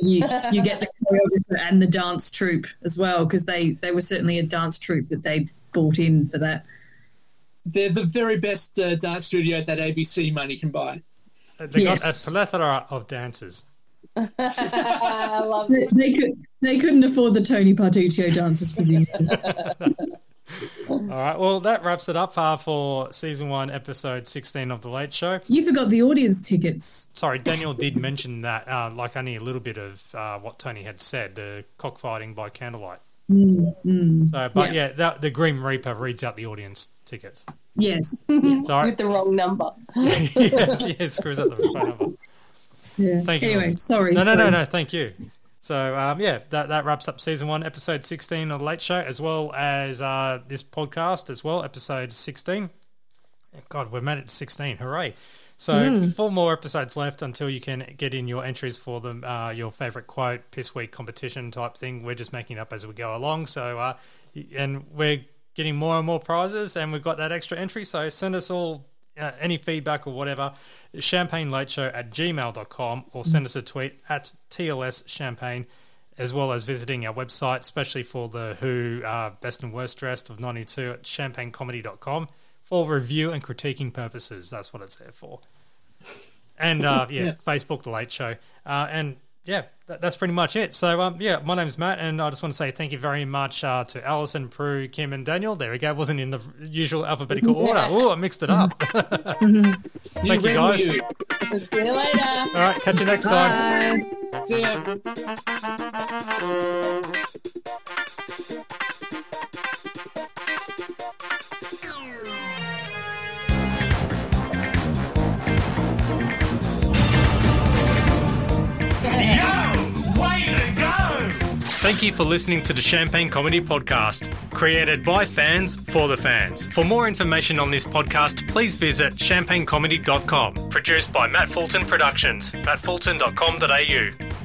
you you get the choreographer and the dance troupe as well, because they they were certainly a dance troupe that they bought in for that. they're the very best uh, dance studio that ABC money can buy. They Yes. got a plethora of dancers. I love They, they could they couldn't afford the Tony Bartuccio dancers, presumably. All right. Well, that wraps it up uh, for season one, episode 16 of The Late Show. you forgot the audience tickets. Sorry, Daniel did mention that, uh, like only a little bit of uh, what Tony had said, the cockfighting by candlelight. Mm, mm. So, but Yeah. yeah, that, the Grim Reaper reads out the audience tickets. Yes. Sorry. With the wrong number. yes, yes, screws up the phone number. Yeah. Thank you. Anyway, sorry. No, no, no, no. Thank you. So, um, yeah, that, that wraps up season one, episode 16 of The Late Show, as well as uh, this podcast as well, episode 16. God, we're made it to 16. Hooray. So, Mm. four more episodes left until you can get in your entries for them, uh, your favorite quote, piss week competition type thing. We're just making it up as we go along. So, uh, and we're getting more and more prizes, and we've got that extra entry. So, send us all uh, any feedback or whatever, champagnelateshow at gmail.com or send us a tweet at TLS Champagne, as well as visiting our website, especially for the Who uh, Best and Worst Dressed of 92 at champagnecomedy.com for review and critiquing purposes. That's what it's there for. And uh, yeah, Yeah. Facebook, The Late Show. Uh, and yeah, that, that's pretty much it. So um, yeah, my name's Matt, and I just want to say thank you very much uh, to Alison, Prue, Kim, and Daniel. There we go. Wasn't in the usual alphabetical order. Oh, I mixed it up. thank you, guys. you. See you later. All right, catch you next time. See ya. Thank you for listening to the Champagne Comedy Podcast, created by fans for the fans. For more information on this podcast, please visit champagnecomedy.com. Produced by Matt Fulton Productions, mattfulton.com.au.